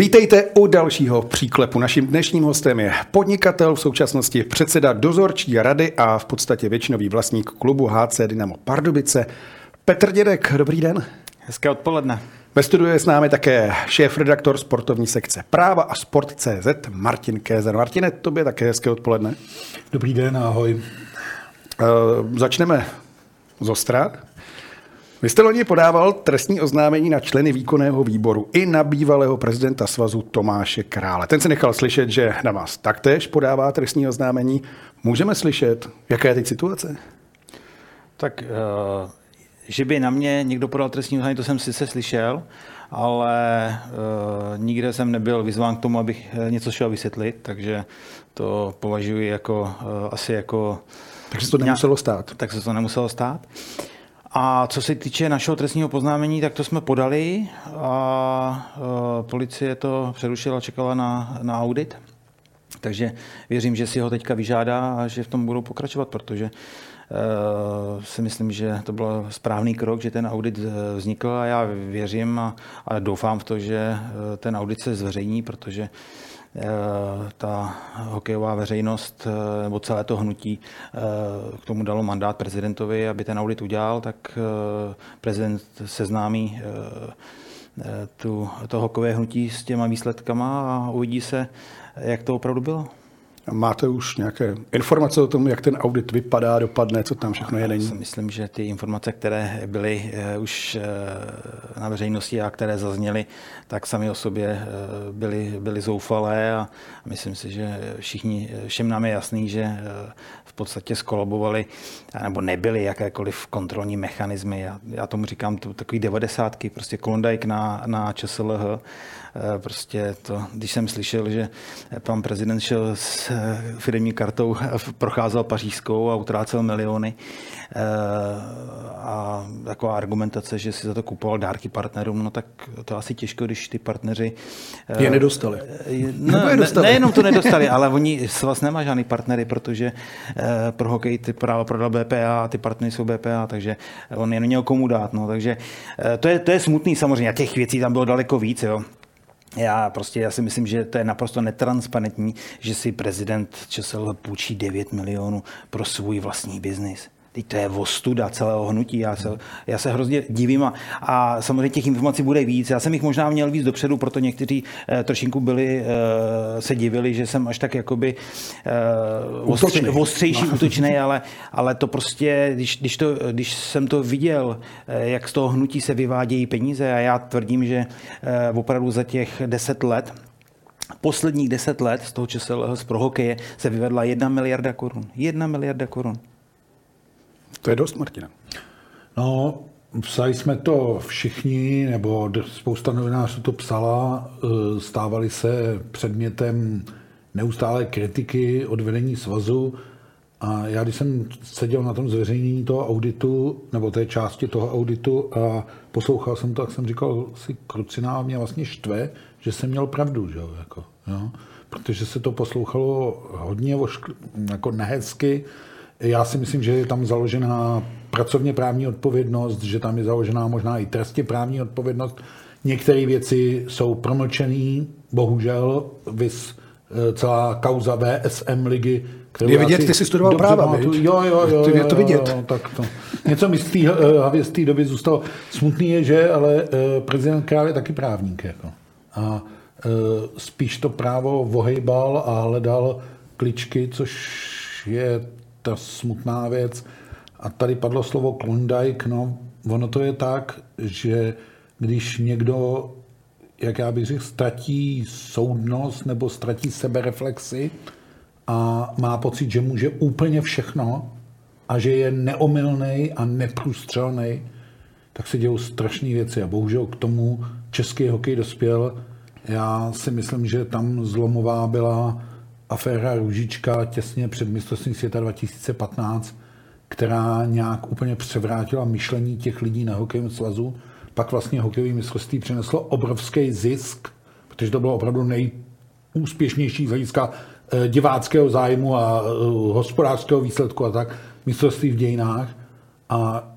Vítejte u dalšího příklepu. Naším dnešním hostem je podnikatel, v současnosti předseda dozorčí rady a v podstatě většinový vlastník klubu HC Dynamo Pardubice. Petr Dědek, dobrý den. Hezké odpoledne. Ve studiu je s námi také šéf-redaktor sportovní sekce Práva a Sport.cz Martin Kézer. Martine, tobě také hezké odpoledne. Dobrý den, ahoj. Uh, začneme z Ostra. Vy jste loni podával trestní oznámení na členy výkonného výboru i na bývalého prezidenta svazu Tomáše Krále. Ten se nechal slyšet, že na vás taktéž podává trestní oznámení. Můžeme slyšet, jaká je teď situace? Tak, uh, že by na mě někdo podal trestní oznámení, to jsem sice slyšel, ale uh, nikde jsem nebyl vyzván k tomu, abych něco šel vysvětlit, takže to považuji jako uh, asi jako... Takže se to nemuselo stát. Tak se to nemuselo stát. A co se týče našeho trestního poznámení, tak to jsme podali a e, policie to přerušila, čekala na, na audit. Takže věřím, že si ho teďka vyžádá a že v tom budou pokračovat, protože e, si myslím, že to byl správný krok, že ten audit e, vznikl a já věřím a, a doufám v to, že ten audit se zveřejní, protože Eh, ta hokejová veřejnost eh, nebo celé to hnutí eh, k tomu dalo mandát prezidentovi, aby ten audit udělal, tak prezident seznámí tu, to hokejové hnutí s těma výsledkama a uvidí se, jak to opravdu bylo. Máte už nějaké informace o tom, jak ten audit vypadá, dopadne, co tam všechno je, není? Myslím, že ty informace, které byly eh, už eh, na veřejnosti a které zazněly, tak sami o sobě eh, byly, byly zoufalé a myslím si, že všichni, všem nám je jasný, že v podstatě skolabovali nebo nebyly jakékoliv kontrolní mechanismy. Já, já tomu říkám to, takový devadesátky, prostě Klondike na, na ČSLH, prostě to, když jsem slyšel, že pan prezident šel s firmní kartou procházel pařížskou a utrácel miliony. Eh, a taková argumentace, že si za to kupoval dárky partnerům, no tak to asi těžko, když ty partneři... Je eh, nedostali. No, je dostali. Ne, nejenom to nedostali, ale oni vás nemá žádný partnery, protože eh, pro hokej ty práva prodal BPA a ty partnery jsou BPA, takže on je neměl komu dát. No, takže to je, to je smutný samozřejmě. A těch věcí tam bylo daleko víc. Jo. Já prostě, já si myslím, že to je naprosto netransparentní, že si prezident ČSL půjčí 9 milionů pro svůj vlastní biznis. Teď to je ostuda celého hnutí. Já se, já se hrozně divím a, a samozřejmě těch informací bude víc. Já jsem jich možná měl víc dopředu, proto někteří eh, trošinku byli, eh, se divili, že jsem až tak jakoby eh, ostře, ostřejší, no. útočný, ale, ale to prostě, když, když, to, když jsem to viděl, eh, jak z toho hnutí se vyvádějí peníze a já tvrdím, že eh, opravdu za těch deset let posledních deset let z toho česel z pro hokeje se vyvedla jedna miliarda korun. Jedna miliarda korun. To je dost, Martina. No, psali jsme to všichni, nebo spousta novinářů to psala, e, stávali se předmětem neustálé kritiky od vedení svazu. A já, když jsem seděl na tom zveřejnění toho auditu, nebo té části toho auditu a poslouchal jsem to, tak jsem říkal si kruciná mě vlastně štve, že jsem měl pravdu, že jo, jako, jo? protože se to poslouchalo hodně jako nehezky, já si myslím, že je tam založená pracovně právní odpovědnost, že tam je založená možná i trestně právní odpovědnost. Některé věci jsou promlčené, bohužel, vys eh, celá kauza VSM ligy. Je vidět, ty jsi studoval práva, jo, jo, jo, jo, je to vidět. Jo, jo, tak to. Něco mi z té hlavě z té doby zůstalo. Smutný je, že ale eh, prezident Král je taky právník. Jako. A eh, spíš to právo vohejbal a hledal kličky, což je ta smutná věc. A tady padlo slovo Klondike, no ono to je tak, že když někdo, jak já bych řekl, ztratí soudnost nebo ztratí sebereflexy a má pocit, že může úplně všechno a že je neomylný a neprůstřelný, tak se dějou strašné věci a bohužel k tomu český hokej dospěl. Já si myslím, že tam zlomová byla aféra Růžička těsně před mistrovstvím světa 2015, která nějak úplně převrátila myšlení těch lidí na hokejovém svazu. Pak vlastně hokejové mistrovství přineslo obrovský zisk, protože to bylo opravdu nejúspěšnější z hlediska eh, diváckého zájmu a eh, hospodářského výsledku a tak, mistrovství v dějinách. A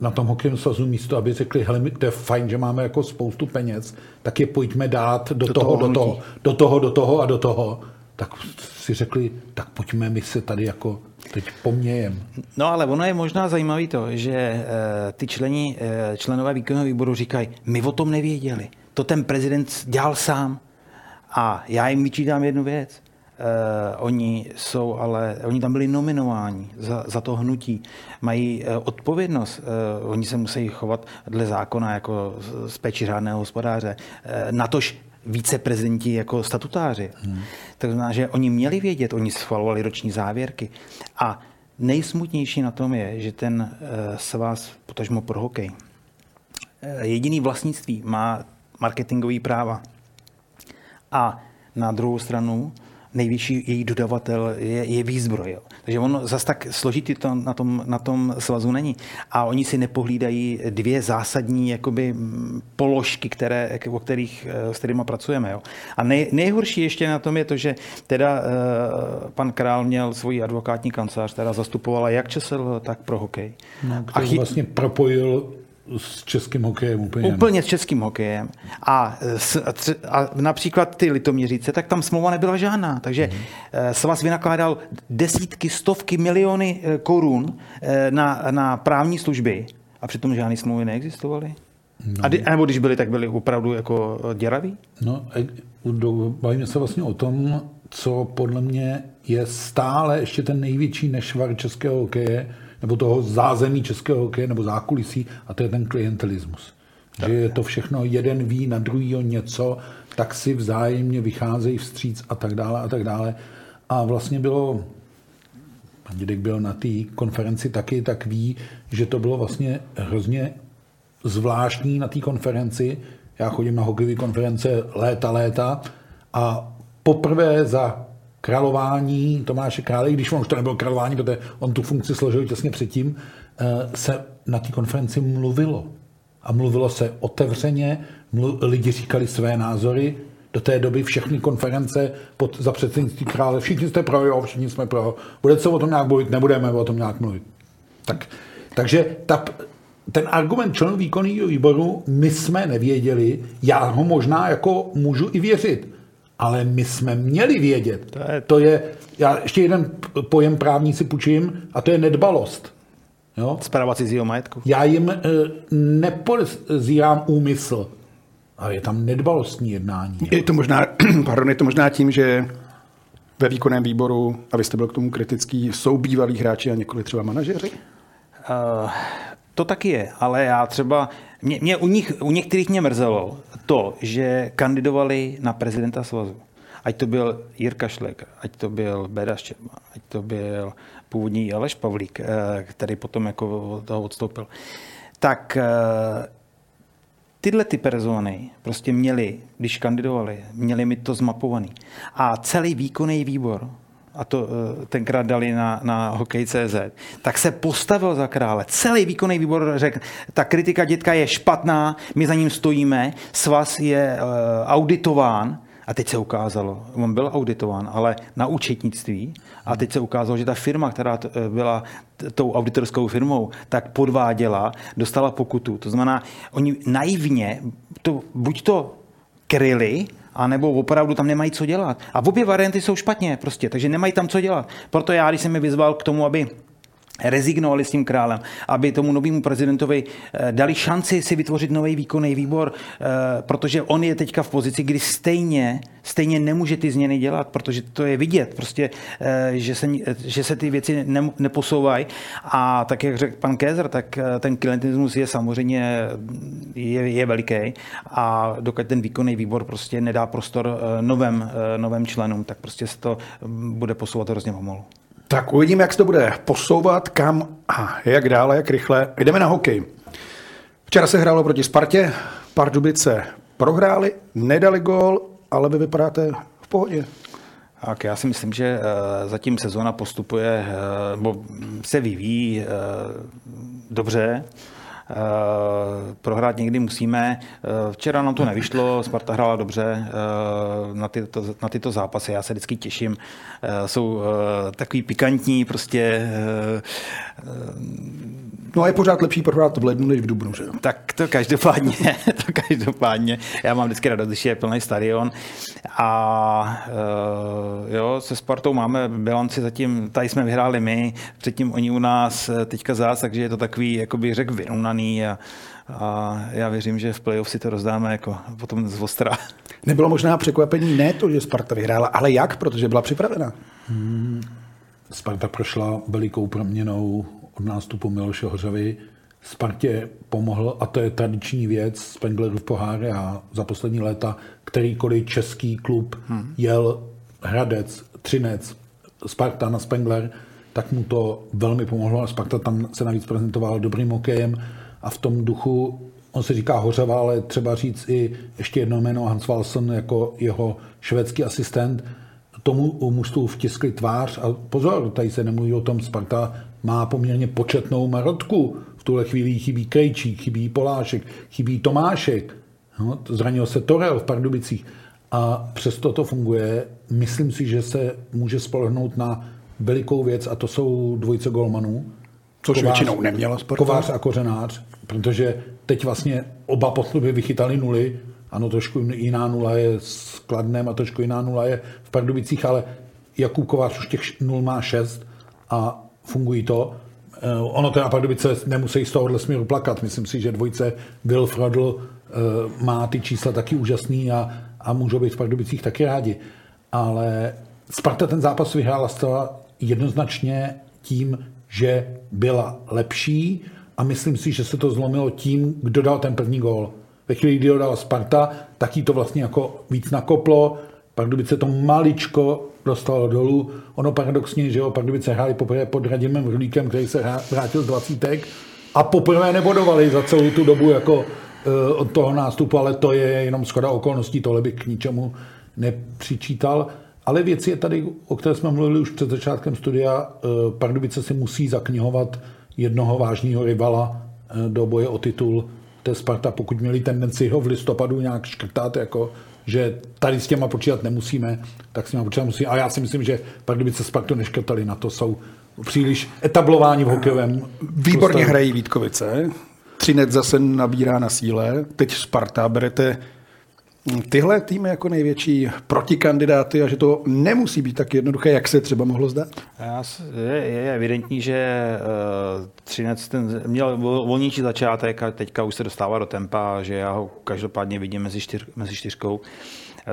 na tom hokejovém svazu místo, aby řekli, hele, to je fajn, že máme jako spoustu peněz, tak je pojďme dát do, do toho, toho do toho, do toho, do toho a do toho tak si řekli, tak pojďme my se tady jako teď pomějem. No ale ono je možná zajímavé to, že e, ty členi, e, členové výkonného výboru říkají, my o tom nevěděli. To ten prezident dělal sám. A já jim vyčítám jednu věc. Uh, oni jsou ale, oni tam byli nominováni za, za to hnutí. Mají uh, odpovědnost, uh, oni se musí chovat dle zákona jako z péči řádného hospodáře. Uh, natož víceprezidenti jako statutáři. Hmm. To znamená, že oni měli vědět, oni schvalovali roční závěrky. A nejsmutnější na tom je, že ten uh, svaz, potažmo pro hokej, uh, jediný vlastnictví má marketingový práva. A na druhou stranu největší její dodavatel je, je výzbroj. Jo. Takže on zase tak složitý to na tom, na tom svazu není. A oni si nepohlídají dvě zásadní jakoby, položky, které, o kterých, s kterými pracujeme. Jo. A nej, nejhorší ještě na tom je to, že teda uh, pan Král měl svoji advokátní kancelář, která zastupovala jak ČSL, tak pro hokej. No, a chy... vlastně propojil s českým hokejem úplně. Úplně s českým hokejem. A, s, a například ty litoměříce, tak tam smlouva nebyla žádná. Takže mm-hmm. svaz vynakládal desítky, stovky miliony eh, korun eh, na, na právní služby a přitom žádné smlouvy neexistovaly. No. A, nebo když byly, tak byly opravdu jako děraví? No, bavíme se vlastně o tom, co podle mě je stále ještě ten největší nešvar českého hokeje, nebo toho zázemí českého hokeje nebo zákulisí a to je ten klientelismus. Tak. Že je to všechno, jeden ví na druhýho něco, tak si vzájemně vycházejí vstříc a tak dále a tak dále. A vlastně bylo, pan Dědek byl na té konferenci taky, tak ví, že to bylo vlastně hrozně zvláštní na té konferenci. Já chodím na hokejové konference léta, léta a poprvé za králování Tomáše Krále, když on už to nebylo králování, protože on tu funkci složil těsně předtím, eh, se na té konferenci mluvilo. A mluvilo se otevřeně, mluv, lidi říkali své názory, do té doby všechny konference pod, za předsednictví krále, všichni jste pro, jo, všichni jsme pro. Bude se o tom nějak mluvit, nebudeme o tom nějak mluvit. Tak, takže ta, ten argument členů výkonného výboru, my jsme nevěděli, já ho možná jako můžu i věřit, ale my jsme měli vědět. To je, to je já ještě jeden pojem právní si půjčím, a to je nedbalost. Jo? Zpráva cizího majetku. Já jim e, nepodezírám úmysl, ale je tam nedbalostní jednání. Je to možná, pardon, je to možná tím, že ve výkonném výboru, a vy jste byl k tomu kritický, jsou bývalí hráči a několik třeba manažeři? Uh, to taky je, ale já třeba, mě, mě u, nich, u některých mě mrzelo to, že kandidovali na prezidenta svazu. Ať to byl Jirka Šlek, ať to byl Beda Ščerba, ať to byl původní Aleš Pavlík, eh, který potom jako toho odstoupil. Tak eh, tyhle ty persony prostě měli, když kandidovali, měli mi to zmapovaný. A celý výkonný výbor a to eh, tenkrát dali na, na hokej.cz, tak se postavil za krále. Celý výkonný výbor řekl, ta kritika dětka je špatná, my za ním stojíme, svaz je uh, auditován, a teď se ukázalo, on byl auditován, ale na účetnictví. A teď se ukázalo, že ta firma, která eh, byla tou auditorskou firmou, tak podváděla, dostala pokutu. To znamená, oni naivně, to, buď to kryli, a nebo opravdu tam nemají co dělat. A obě varianty jsou špatně prostě, takže nemají tam co dělat. Proto já, když jsem mi vyzval k tomu, aby rezignovali s tím králem, aby tomu novému prezidentovi eh, dali šanci si vytvořit nový výkonný výbor, eh, protože on je teďka v pozici, kdy stejně, stejně nemůže ty změny dělat, protože to je vidět, prostě, eh, že se, že se ty věci neposouvají. A tak, jak řekl pan Kézer, tak ten klientismus je samozřejmě je, je veliký a dokud ten výkonný výbor prostě nedá prostor novém, novém členům, tak prostě se to mm, bude posouvat hrozně pomalu. Tak uvidíme, jak se to bude posouvat, kam a jak dále, jak rychle. Jdeme na hokej. Včera se hrálo proti Spartě, Pardubice prohráli, nedali gól, ale vy vypadáte v pohodě. Tak já si myslím, že eh, zatím sezóna postupuje, eh, nebo se vyvíjí eh, dobře. Prohrát někdy musíme. Včera nám to nevyšlo, Sparta hrála dobře na tyto, na tyto zápasy. Já se vždycky těším. Jsou takový pikantní, prostě No a je pořád lepší prohrát v lednu než v dubnu, že Tak to každopádně, to každopádně. Já mám vždycky radost, když je plný stadion. A jo, se Spartou máme bilanci zatím, tady jsme vyhráli my, předtím oni u nás eh, teďka zás, takže je to takový, jako bych řekl, vyrovnaný a, a já věřím, že v playoff si to rozdáme jako potom z Ostra. Nebylo možná překvapení ne to, že Sparta vyhrála, ale jak, protože byla připravena? Hmm. Sparta prošla velikou proměnou od nástupu Miloše Hořavy Spartě pomohl, a to je tradiční věc, Spengler v poháře a za poslední léta kterýkoliv český klub hmm. jel Hradec, Třinec, Sparta na Spengler, tak mu to velmi pomohlo a Sparta tam se navíc prezentoval dobrým hokejem a v tom duchu, on se říká Hořava, ale třeba říct i ještě jedno jméno Hans Walson jako jeho švédský asistent, tomu mužstvu vtiskli tvář a pozor, tady se nemluví o tom, Sparta má poměrně početnou marotku. V tuhle chvíli chybí Krejčík, chybí Polášek, chybí Tomášek. No, zranil se Torel v Pardubicích. A přesto to funguje. Myslím si, že se může spolehnout na velikou věc a to jsou dvojice golmanů. Což Kovář, většinou neměla Sparta. Kovář a Kořenář, protože teď vlastně oba po vychytali nuly. Ano, trošku jiná nula je s Kladnem a trošku jiná nula je v Pardubicích, ale Jakub Kovář už těch nul má šest a fungují to. Eh, ono teda Pardubice nemusí z tohohle směru plakat. Myslím si, že dvojce Will Frodl eh, má ty čísla taky úžasný a, a můžou být v Pardubicích taky rádi. Ale Sparta ten zápas vyhrála zcela jednoznačně tím, že byla lepší a myslím si, že se to zlomilo tím, kdo dal ten první gól. Ve chvíli, kdy ho dala Sparta, tak jí to vlastně jako víc nakoplo. Pardubice to maličko dostalo dolů. Ono paradoxně, že jo, Pardubice hráli poprvé pod Radimem Hrlíkem, který se vrátil z dvacítek a poprvé nebodovali za celou tu dobu jako uh, od toho nástupu, ale to je jenom schoda okolností, tohle by k ničemu nepřičítal. Ale věc je tady, o které jsme mluvili už před začátkem studia, uh, Pardubice si musí zaknihovat jednoho vážného rivala uh, do boje o titul. To je Sparta, pokud měli tendenci ho v listopadu nějak škrtat jako že tady s těma počítat nemusíme, tak s těma počítat musíme. A já si myslím, že Pardubice Spartu neškrtali, na to jsou příliš etablováni v hokejovém. Výborně prostoru. hrají Vítkovice. Třinec zase nabírá na síle. Teď Sparta berete tyhle týmy jako největší protikandidáty a že to nemusí být tak jednoduché, jak se třeba mohlo zdát? Je, je evidentní, že uh, Třinec ten měl volnější začátek a teďka už se dostává do tempa, že já ho každopádně vidím mezi, čtyř, mezi čtyřkou.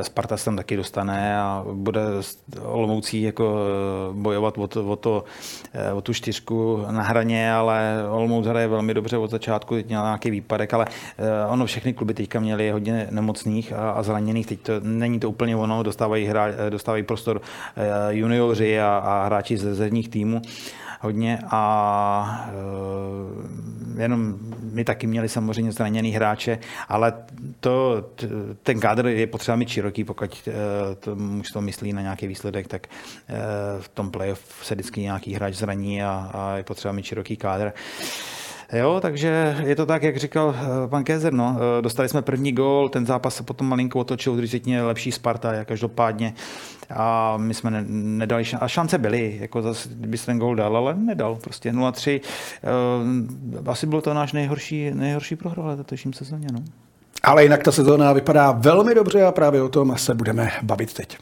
Sparta se tam taky dostane a bude Olomoucí jako eh, bojovat o, to, o, to, eh, o tu čtyřku na hraně, ale Olomouc hraje velmi dobře od začátku, teď měl nějaký výpadek, ale eh, ono všechny kluby teďka měly hodně nemocných a, a zraněných, teď to není to úplně ono, dostávají, hra, dostávají prostor junioři a, a hráči ze zedních týmů hodně a e, jenom my taky měli samozřejmě zraněný hráče, ale to, ten kádr je potřeba mít široký, pokud e, to, už to myslí na nějaký výsledek, tak e, v tom playoff se vždycky nějaký hráč zraní a, a je potřeba mít široký kádr. Jo, takže je to tak, jak říkal pan Kézer, no. Dostali jsme první gól, ten zápas se potom malinko otočil, když lepší Sparta, jak každopádně a my jsme ne, nedali šance. A šance byly, jako zase, kdyby se ten gol dal, ale nedal. Prostě 0-3. Uh, asi bylo to náš nejhorší, nejhorší prohra v letošním sezóně. No. Ale jinak ta sezóna vypadá velmi dobře a právě o tom se budeme bavit teď.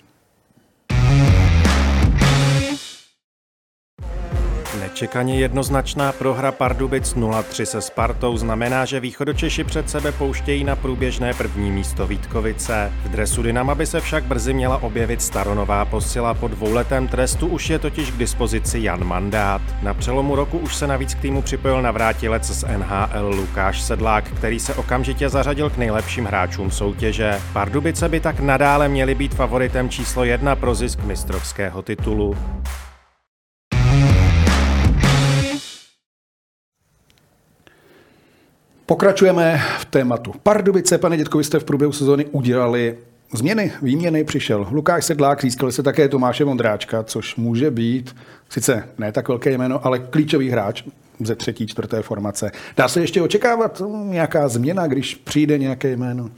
Nečekaně jednoznačná prohra Pardubic 0-3 se Spartou znamená, že východočeši před sebe pouštějí na průběžné první místo Vítkovice. V dresu Dynama by se však brzy měla objevit staronová posila. Po dvouletém trestu už je totiž k dispozici Jan Mandát. Na přelomu roku už se navíc k týmu připojil navrátilec z NHL Lukáš Sedlák, který se okamžitě zařadil k nejlepším hráčům soutěže. Pardubice by tak nadále měly být favoritem číslo jedna pro zisk mistrovského titulu. Pokračujeme v tématu. Pardubice, pane Dětko, jste v průběhu sezóny udělali změny, výměny přišel. Lukáš Sedlák, získali se také Tomáše Vondráčka, což může být sice ne tak velké jméno, ale klíčový hráč ze třetí, čtvrté formace. Dá se ještě očekávat nějaká změna, když přijde nějaké jméno?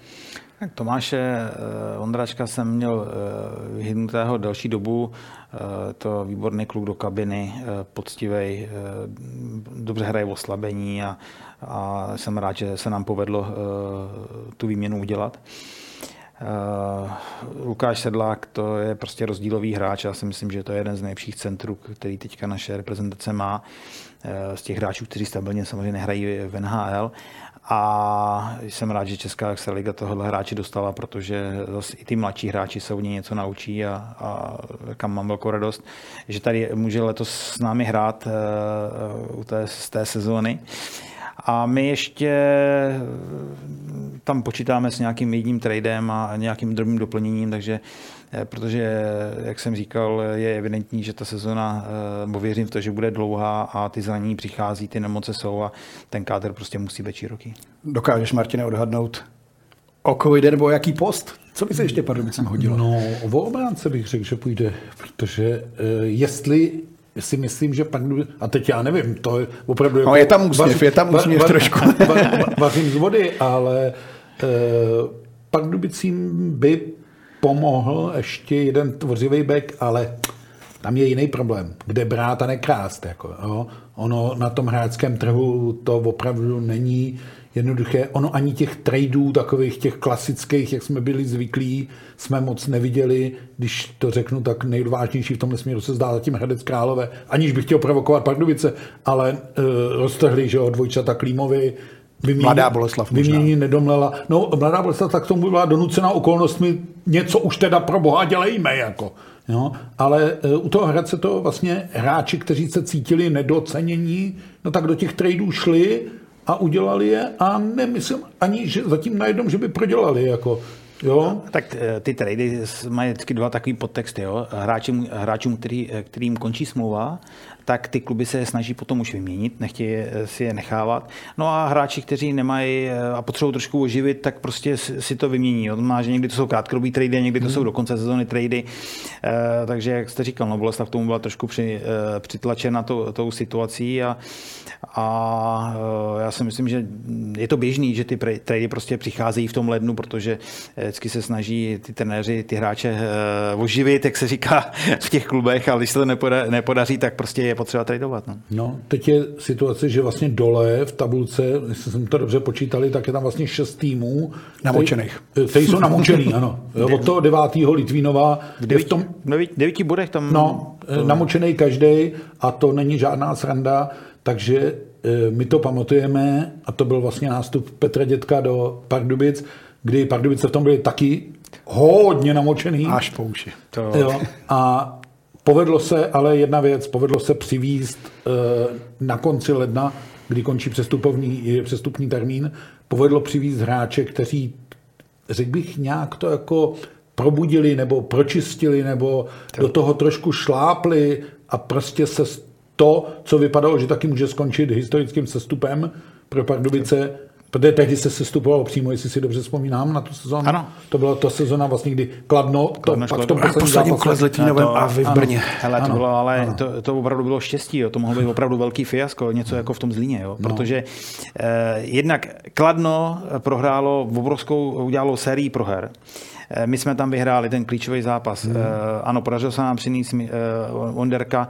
Tak Tomáše eh, Ondráčka jsem měl eh, vyhnutého delší dobu. Eh, to výborný kluk do kabiny, poctivý, dobře hraje v oslabení a, a jsem rád, že se nám povedlo tu výměnu udělat. Lukáš Sedlák to je prostě rozdílový hráč. Já si myslím, že to je jeden z nejlepších centrů, který teďka naše reprezentace má. Z těch hráčů, kteří stabilně samozřejmě nehrají v NHL. A jsem rád, že Česká liga tohohle hráči dostala, protože zase i ty mladší hráči se u něj něco naučí a, a kam mám velkou radost, že tady může letos s námi hrát uh, u té, z té sezóny. A my ještě tam počítáme s nějakým jedním tradem a nějakým drobným doplněním, takže Eh, protože, jak jsem říkal, je evidentní, že ta sezona, eh, nebo věřím v to, že bude dlouhá a ty zranění přichází, ty nemoce jsou a ten kádr prostě musí být široký. Dokážeš, Martine, odhadnout, o koho jde nebo jaký post? Co by se ještě Pardubicem hodilo? No, o obránce bych řekl, že půjde, protože jestli si myslím, že pak, a teď já nevím, to je opravdu... No, jako, je tam úsměv, je tam úsměv trošku. Vařím z vody, ale uh, Pardubicím by pomohl ještě jeden tvořivý back, ale tam je jiný problém, kde brát a nekrást. Jako, jo. Ono na tom hráčském trhu to opravdu není jednoduché. Ono ani těch tradeů, takových těch klasických, jak jsme byli zvyklí, jsme moc neviděli. Když to řeknu, tak nejodvážnější v tomhle směru se zdá zatím Hradec Králové, aniž bych chtěl provokovat Pardubice, ale uh, roztrhli, že o dvojčata Klímovi, Vymění, mladá Boleslav možná. Vymění nedomlela. No, mladá Boleslav tak tomu byla donucena okolnostmi, něco už teda pro boha dělejme, jako. Jo? Ale e, u toho Hradce to vlastně hráči, kteří se cítili nedocenění, no tak do těch tradeů šli a udělali je a nemyslím ani, že zatím najednou, že by prodělali. Jako. Jo? Tak e, ty trady mají vždycky dva takový podtexty. Jo? Hráčům, hráčům který, e, kterým končí smlouva, tak ty kluby se snaží potom už vyměnit, nechtějí si je nechávat. No a hráči, kteří nemají eh, a potřebují trošku oživit, tak prostě si to vymění. On má, že někdy to jsou krátkodobý trady, někdy to hmm. jsou do konce sezóny trady. Eh, takže, jak jste říkal, no Boleslav tomu byla trošku při, eh, přitlačena tou, tou situací a, a já si myslím, že je to běžný, že ty trady prostě přicházejí v tom lednu, protože vždycky se snaží ty trenéři, ty hráče oživit, jak se říká v těch klubech, ale když se to nepodaří, tak prostě je potřeba tradovat. No. no, teď je situace, že vlastně dole v tabulce, jestli jsem to dobře počítali, tak je tam vlastně šest týmů. Namočených. Teď jsou namočený, ano. Od toho devátého Litvínova. V devíti, v tom, devíti bodech tam... No, to... namočený každý a to není žádná sranda, takže e, my to pamatujeme a to byl vlastně nástup Petra Dětka do Pardubic, kdy Pardubice v tom byly taky hodně namočený. Až po uši. To... Jo, a Povedlo se ale jedna věc, povedlo se přivízt eh, na konci ledna, kdy končí přestupovní, přestupní termín, povedlo přivízt hráče, kteří, řekl bych, nějak to jako probudili nebo pročistili nebo to. do toho trošku šlápli a prostě se to, co vypadalo, že taky může skončit historickým sestupem pro Pardubice, Protože tehdy se sestupovalo přímo, jestli si dobře vzpomínám na tu sezónu. Ano. To byla ta sezóna, vlastně, kdy Kladno, to, Kladno pak v tom posledním kole s a vy v Brně. Hele, to bylo, ale to, to, opravdu bylo štěstí, jo. to mohlo být opravdu velký fiasko, něco jako v tom Zlíně, jo. No. protože eh, jednak Kladno prohrálo obrovskou, udělalo sérii proher. Eh, my jsme tam vyhráli ten klíčový zápas. Hmm. Eh, ano, podařilo se nám přinést eh, Onderka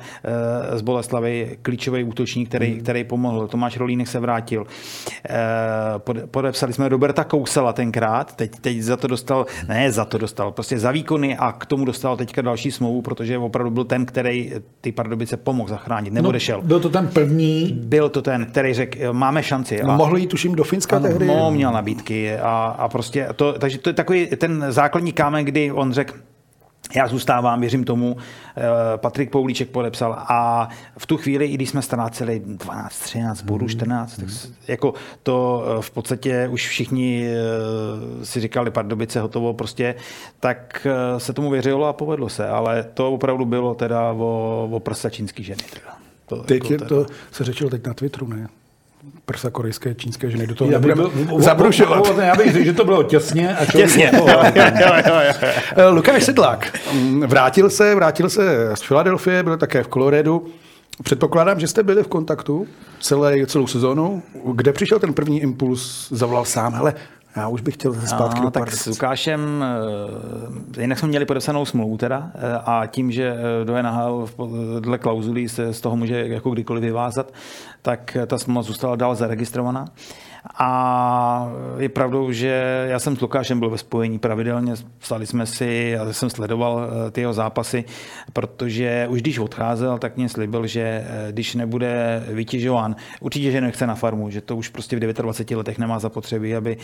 z Boleslavy, klíčový útočník, který, hmm. který pomohl. Tomáš Rolínek se vrátil. Podepsali jsme Roberta Kousela tenkrát, teď, teď za to dostal, ne za to dostal, prostě za výkony a k tomu dostal teďka další smlouvu, protože opravdu byl ten, který ty Pardubice pomohl zachránit, nebo no. Byl to ten první? Byl to ten, který řekl, máme šanci. No, a, mohl jít tuším do Finska ano, tehdy? No, měl nabídky a, a prostě to, takže to je takový ten základ základní kámen, kdy on řekl, já zůstávám, věřím tomu, eh, Patrik Poulíček podepsal a v tu chvíli, i když jsme ztráceli 12, 13 bodů, 14, tak jako to eh, v podstatě už všichni eh, si říkali Pardubice hotovo prostě, tak se tomu věřilo a povedlo se, ale to opravdu bylo teda o, o prsa čínský ženy. Teda. To, teď jako, teda. to se řečilo teď na Twitteru, ne? Prsa korejské, čínské ženy. Do toho já byl, zabrušovat. Já bych řekl, že to bylo těsně. A těsně. Lukáš Sedlák mm, vrátil se, vrátil se z Filadelfie, byl také v Coloradu. Předpokládám, že jste byli v kontaktu celé, celou sezónu. Kde přišel ten první impuls, zavolal sám, hele, já už bych chtěl zpátky no, Tak s Lukášem, eh, jinak jsme měli podepsanou smlouvu teda eh, a tím, že eh, do NHL dle klauzulí se z toho může jako kdykoliv vyvázat, tak ta smlouva zůstala dál zaregistrovaná. A je pravdou, že já jsem s Lukášem byl ve spojení pravidelně, psali jsme si, já jsem sledoval eh, ty jeho zápasy, protože už když odcházel, tak mě slíbil, že eh, když nebude vytěžován, určitě, že nechce na farmu, že to už prostě v 29 letech nemá zapotřebí, aby,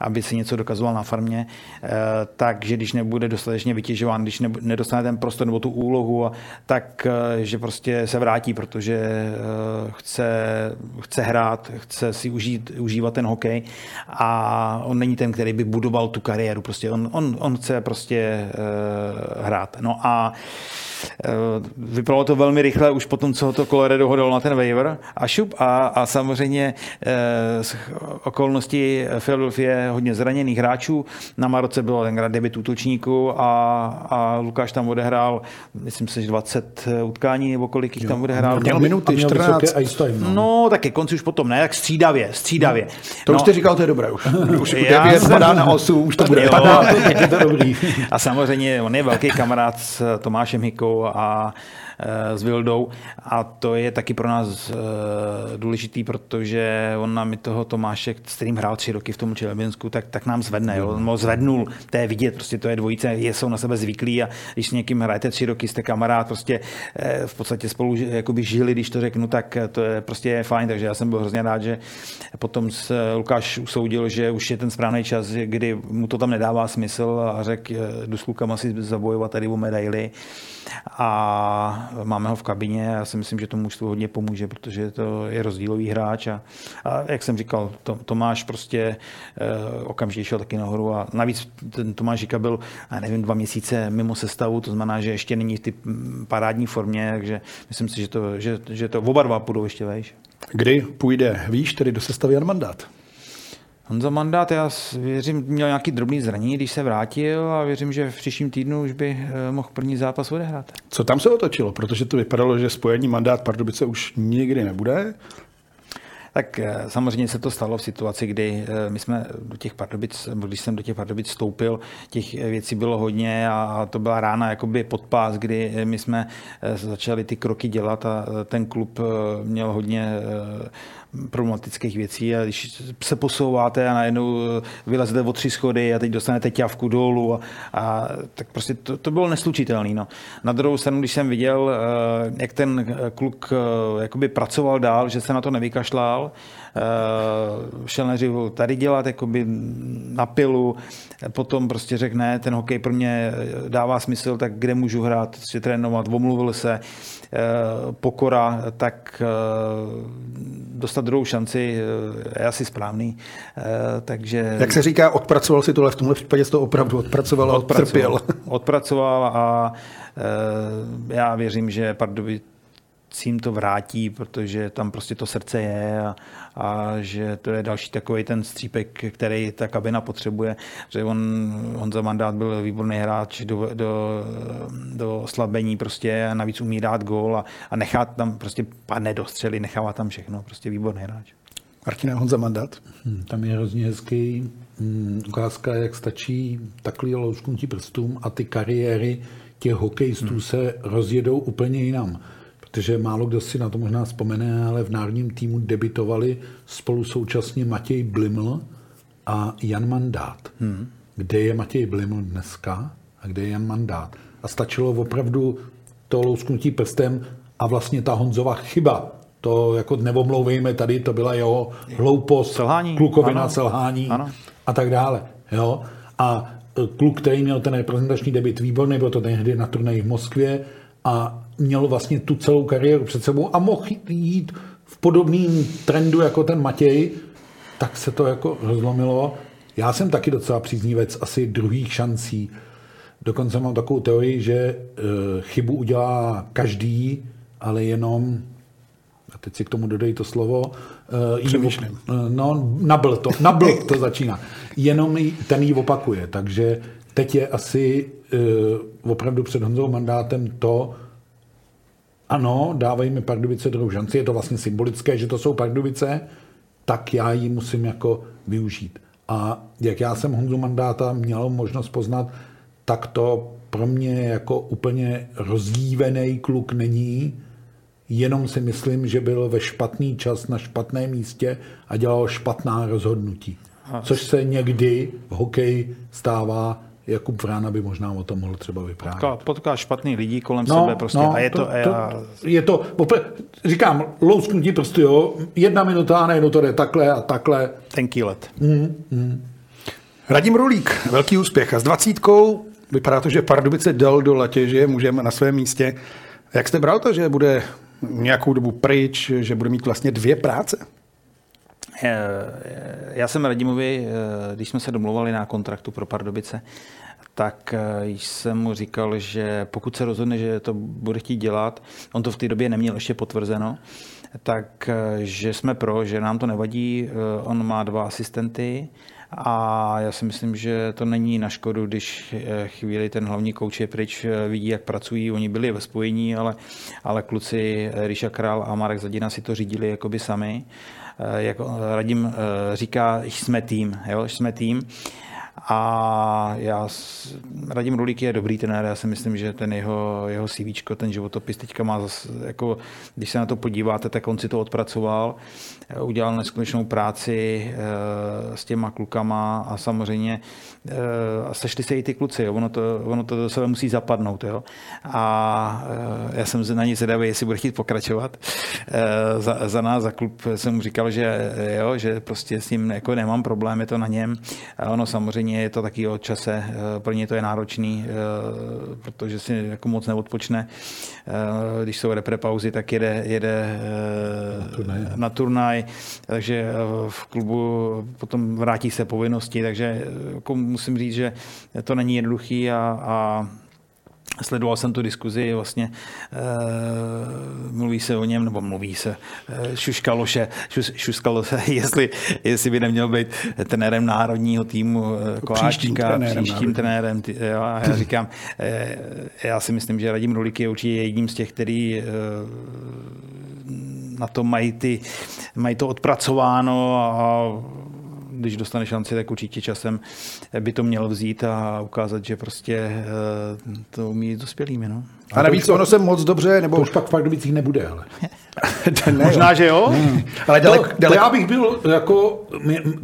aby si něco dokazoval na farmě, eh, takže když nebude dostatečně vytěžován, když nedostane ten prostor nebo tu úlohu, tak že prostě se vrátí, protože chce, chce hrát, chce si užít, užít užívat ten hokej a on není ten, který by budoval tu kariéru. Prostě on, on, on chce prostě uh, hrát. No a Eh, vypadalo to velmi rychle už potom, co to Colorado hodil na ten waiver a šup a, a samozřejmě z eh, okolností Philadelphia hodně zraněných hráčů. Na Maroce bylo tenkrát debit útočníků a, a Lukáš tam odehrál, myslím si, že 20 utkání nebo kolik jich tam odehrál. Měl minuty, 14. Time, no. no, tak ke konci už potom ne, tak střídavě, střídavě. To no. už jste říkal, to je dobré už. Už 9 padá na 8, už to bude. Padá, to dobrý. A samozřejmě on je velký kamarád s Tomášem Hikou, a Eh, s Vildou a to je taky pro nás eh, důležitý, protože on nám i toho Tomáše, s kterým hrál tři roky v tom Čelebinsku, tak, tak nám zvedne. Jo? On ho zvednul, to je vidět, prostě to je dvojice, je, jsou na sebe zvyklí a když s někým hrajete tři roky, jste kamarád, prostě eh, v podstatě spolu jakoby žili, když to řeknu, tak to je prostě fajn, takže já jsem byl hrozně rád, že potom se Lukáš usoudil, že už je ten správný čas, kdy mu to tam nedává smysl a řekl, jdu s klukama si zabojovat tady o medaily a máme ho v kabině já si myslím, že to mužstvu hodně pomůže, protože to je rozdílový hráč a, a jak jsem říkal, to, Tomáš prostě e, okamžitě šel taky nahoru a navíc ten Tomáš Žika byl, já nevím, dva měsíce mimo sestavu, to znamená, že ještě není v ty parádní formě, takže myslím si, že to, že, že to oba dva půjdou ještě vejš. Kdy půjde, víš, tedy do sestavy mandát? Honza Mandát, já věřím, měl nějaký drobný zranění, když se vrátil a věřím, že v příštím týdnu už by eh, mohl první zápas odehrát. Co tam se otočilo? Protože to vypadalo, že spojení mandát Pardubice už nikdy nebude. Tak eh, samozřejmě se to stalo v situaci, kdy eh, my jsme do těch Pardubic, když jsem do těch Pardubic vstoupil, těch věcí bylo hodně a to byla rána jakoby podpás, kdy my jsme začali ty kroky dělat a ten klub měl hodně problematických věcí a když se posouváte a najednou eh, vylezete o tři schody a teď dostanete ťavku dolů a, a tak prostě to, to bylo neslučitelné. No. Na druhou stranu, když jsem viděl, eh, jak ten kluk eh, jakoby pracoval dál, že se na to nevykašlal, šel nejdřív tady dělat jakoby na pilu, potom prostě řekne, ten hokej pro mě dává smysl, tak kde můžu hrát, si trénovat, omluvil se, pokora, tak dostat druhou šanci je asi správný. Takže... Jak se říká, odpracoval si tohle, v tomhle případě to opravdu odpracoval a odpracoval, Odpracoval a já věřím, že Pardubic cím to vrátí, protože tam prostě to srdce je a, a že to je další takový ten střípek, který ta kabina potřebuje, že on, on za mandát byl výborný hráč do, do, do oslabení prostě a navíc umí dát gól a, a nechá tam prostě padne do střely, nechává tam všechno, prostě výborný hráč. Martina Honza mandát? Hmm, tam je hrozně hezký hmm, ukázka, jak stačí takový lousknutí prstům a ty kariéry těch hokejistů hmm. se rozjedou úplně jinam protože málo kdo si na to možná vzpomene, ale v národním týmu debitovali spolu současně Matěj Bliml a Jan Mandát. Hmm. Kde je Matěj Bliml dneska a kde je Jan Mandát? A stačilo opravdu to lousknutí prstem a vlastně ta Honzova chyba. To jako nevomlouvejme tady, to byla jeho hloupost, selhání. klukovina, ano. selhání ano. a tak dále. Jo? A e, kluk, který měl ten reprezentační debit výborný, byl to tehdy na turnaji v Moskvě a měl vlastně tu celou kariéru před sebou a mohl jít v podobném trendu jako ten Matěj, tak se to jako rozlomilo. Já jsem taky docela příznivec asi druhých šancí. Dokonce mám takovou teorii, že e, chybu udělá každý, ale jenom a teď si k tomu dodej to slovo, uh, Přemýšlím. no, nabl to, nabl to začíná. Jenom ten ji opakuje, takže teď je asi uh, opravdu před Honzou mandátem to, ano, dávají mi Pardubice druhou šanci, je to vlastně symbolické, že to jsou Pardubice, tak já ji musím jako využít. A jak já jsem Honzu Mandáta měl možnost poznat, tak to pro mě jako úplně rozdívený kluk není, jenom si myslím, že byl ve špatný čas na špatném místě a dělal špatná rozhodnutí. Což se někdy v hokeji stává Jakub Vrána by možná o tom mohl třeba vyprávět. Potká, potká špatný lidí kolem no, sebe prostě no, a je to... to, já... to je to, říkám, lousknutí prostě jo, jedna minuta a najednou to jde takhle a takhle. Tenký let. Mm, mm. Radim Rulík, velký úspěch a s dvacítkou vypadá to, že Pardubice dal do že můžeme na svém místě. Jak jste bral to, že bude nějakou dobu pryč, že bude mít vlastně dvě práce? Já jsem Radimovi, eh, když jsme se domluvali na kontraktu pro Pardubice, tak eh, jsem mu říkal, že pokud se rozhodne, že to bude chtít dělat, on to v té době neměl ještě potvrzeno, tak eh, že jsme pro, že nám to nevadí. On má dva asistenty a já si myslím, že to není na škodu, když chvíli ten hlavní kouč je pryč, vidí, jak pracují. Oni byli ve spojení, ale, ale kluci Ríša Král a Marek Zadina si to řídili jakoby sami. Eh, jak Radim eh, říká, jsme tým, jo, jsme tým. A já, Radim Rulík je dobrý trenér, já si myslím, že ten jeho, jeho CV, ten životopis teďka má, zase, jako, když se na to podíváte, tak on si to odpracoval, udělal neskutečnou práci e, s těma klukama a samozřejmě e, sešli se i ty kluci, jo. Ono, to, ono to do sebe musí zapadnout. Jo. A já jsem na ní zvědavý, jestli bude chtít pokračovat. Za, za nás, za klub jsem mu říkal, že, jo, že prostě s ním jako nemám problém, je to na něm. A ono samozřejmě je to taky o čase, eh, pro ně to je náročný, eh, protože si jako moc neodpočne. Eh, když jsou repre pauzy, tak jede, jede na, turnaj. na turnaj, takže v klubu potom vrátí se povinnosti, takže jako musím říct, že to není jednoduchý a, a Sledoval jsem tu diskuzi, vlastně e, mluví se o něm, nebo mluví se, e, šuškalo se, šus, šuškalo se, jestli, jestli by neměl být trenérem národního týmu e, Koláčka, příštím trenérem. Příštím trenérem ty, jo, a já říkám, e, já si myslím, že Radim Rulik je určitě jedním z těch, který e, na to mají, ty, mají to odpracováno a když dostane šanci, tak určitě časem by to měl vzít a ukázat, že prostě eh, to umí dospělými. No. A navíc ono se moc dobře, nebo... To už pak v Pardubicích nebude, ale. ne, Možná, že jo? Hmm. Ale daleko, to, daleko... To já bych byl, jako,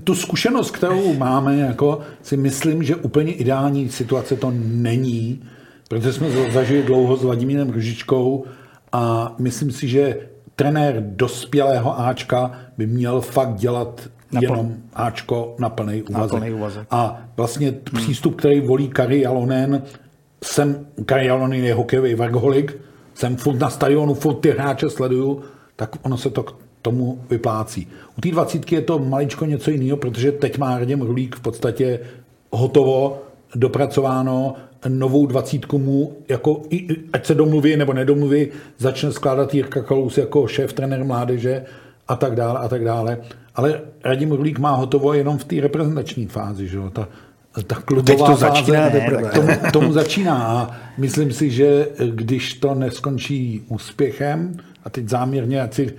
tu zkušenost, kterou máme, jako, si myslím, že úplně ideální situace to není, protože jsme zažili dlouho s Vladimírem Ružičkou a myslím si, že trenér dospělého Ačka by měl fakt dělat na jenom Ačko na plný úvazek. Na úvazek. A vlastně hmm. přístup, který volí Kari Jalonen, jsem, Kari Jalonen je hokejový workaholic, jsem furt na stadionu, furt ty hráče sleduju, tak ono se to k tomu vyplácí. U té dvacítky je to maličko něco jiného, protože teď má Radim Rulík v podstatě hotovo, dopracováno, novou dvacítku mu, jako, ať se domluví nebo nedomluví, začne skládat Jirka Kalous jako šéf trenér mládeže a tak dále a tak dále. Ale Radim Rulík má hotovo jenom v té reprezentační fázi, že jo? Ta, ta klubová Teď to začíná fáze, ne, tomu, tomu začíná a myslím si, že když to neskončí úspěchem, a teď záměrně, ať si uh,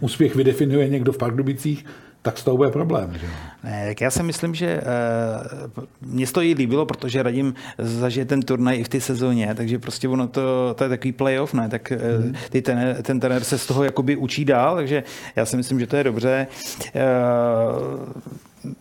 úspěch vydefinuje někdo v Pardubicích, tak s tou bude problém. Že? Ne, tak já si myslím, že uh, mě to jí líbilo, protože Radim zažije ten turnaj i v té sezóně, takže prostě ono to, to je takový playoff, ne? tak uh, ty ten, ten trenér se z toho jakoby učí dál, takže já si myslím, že to je dobře. Uh,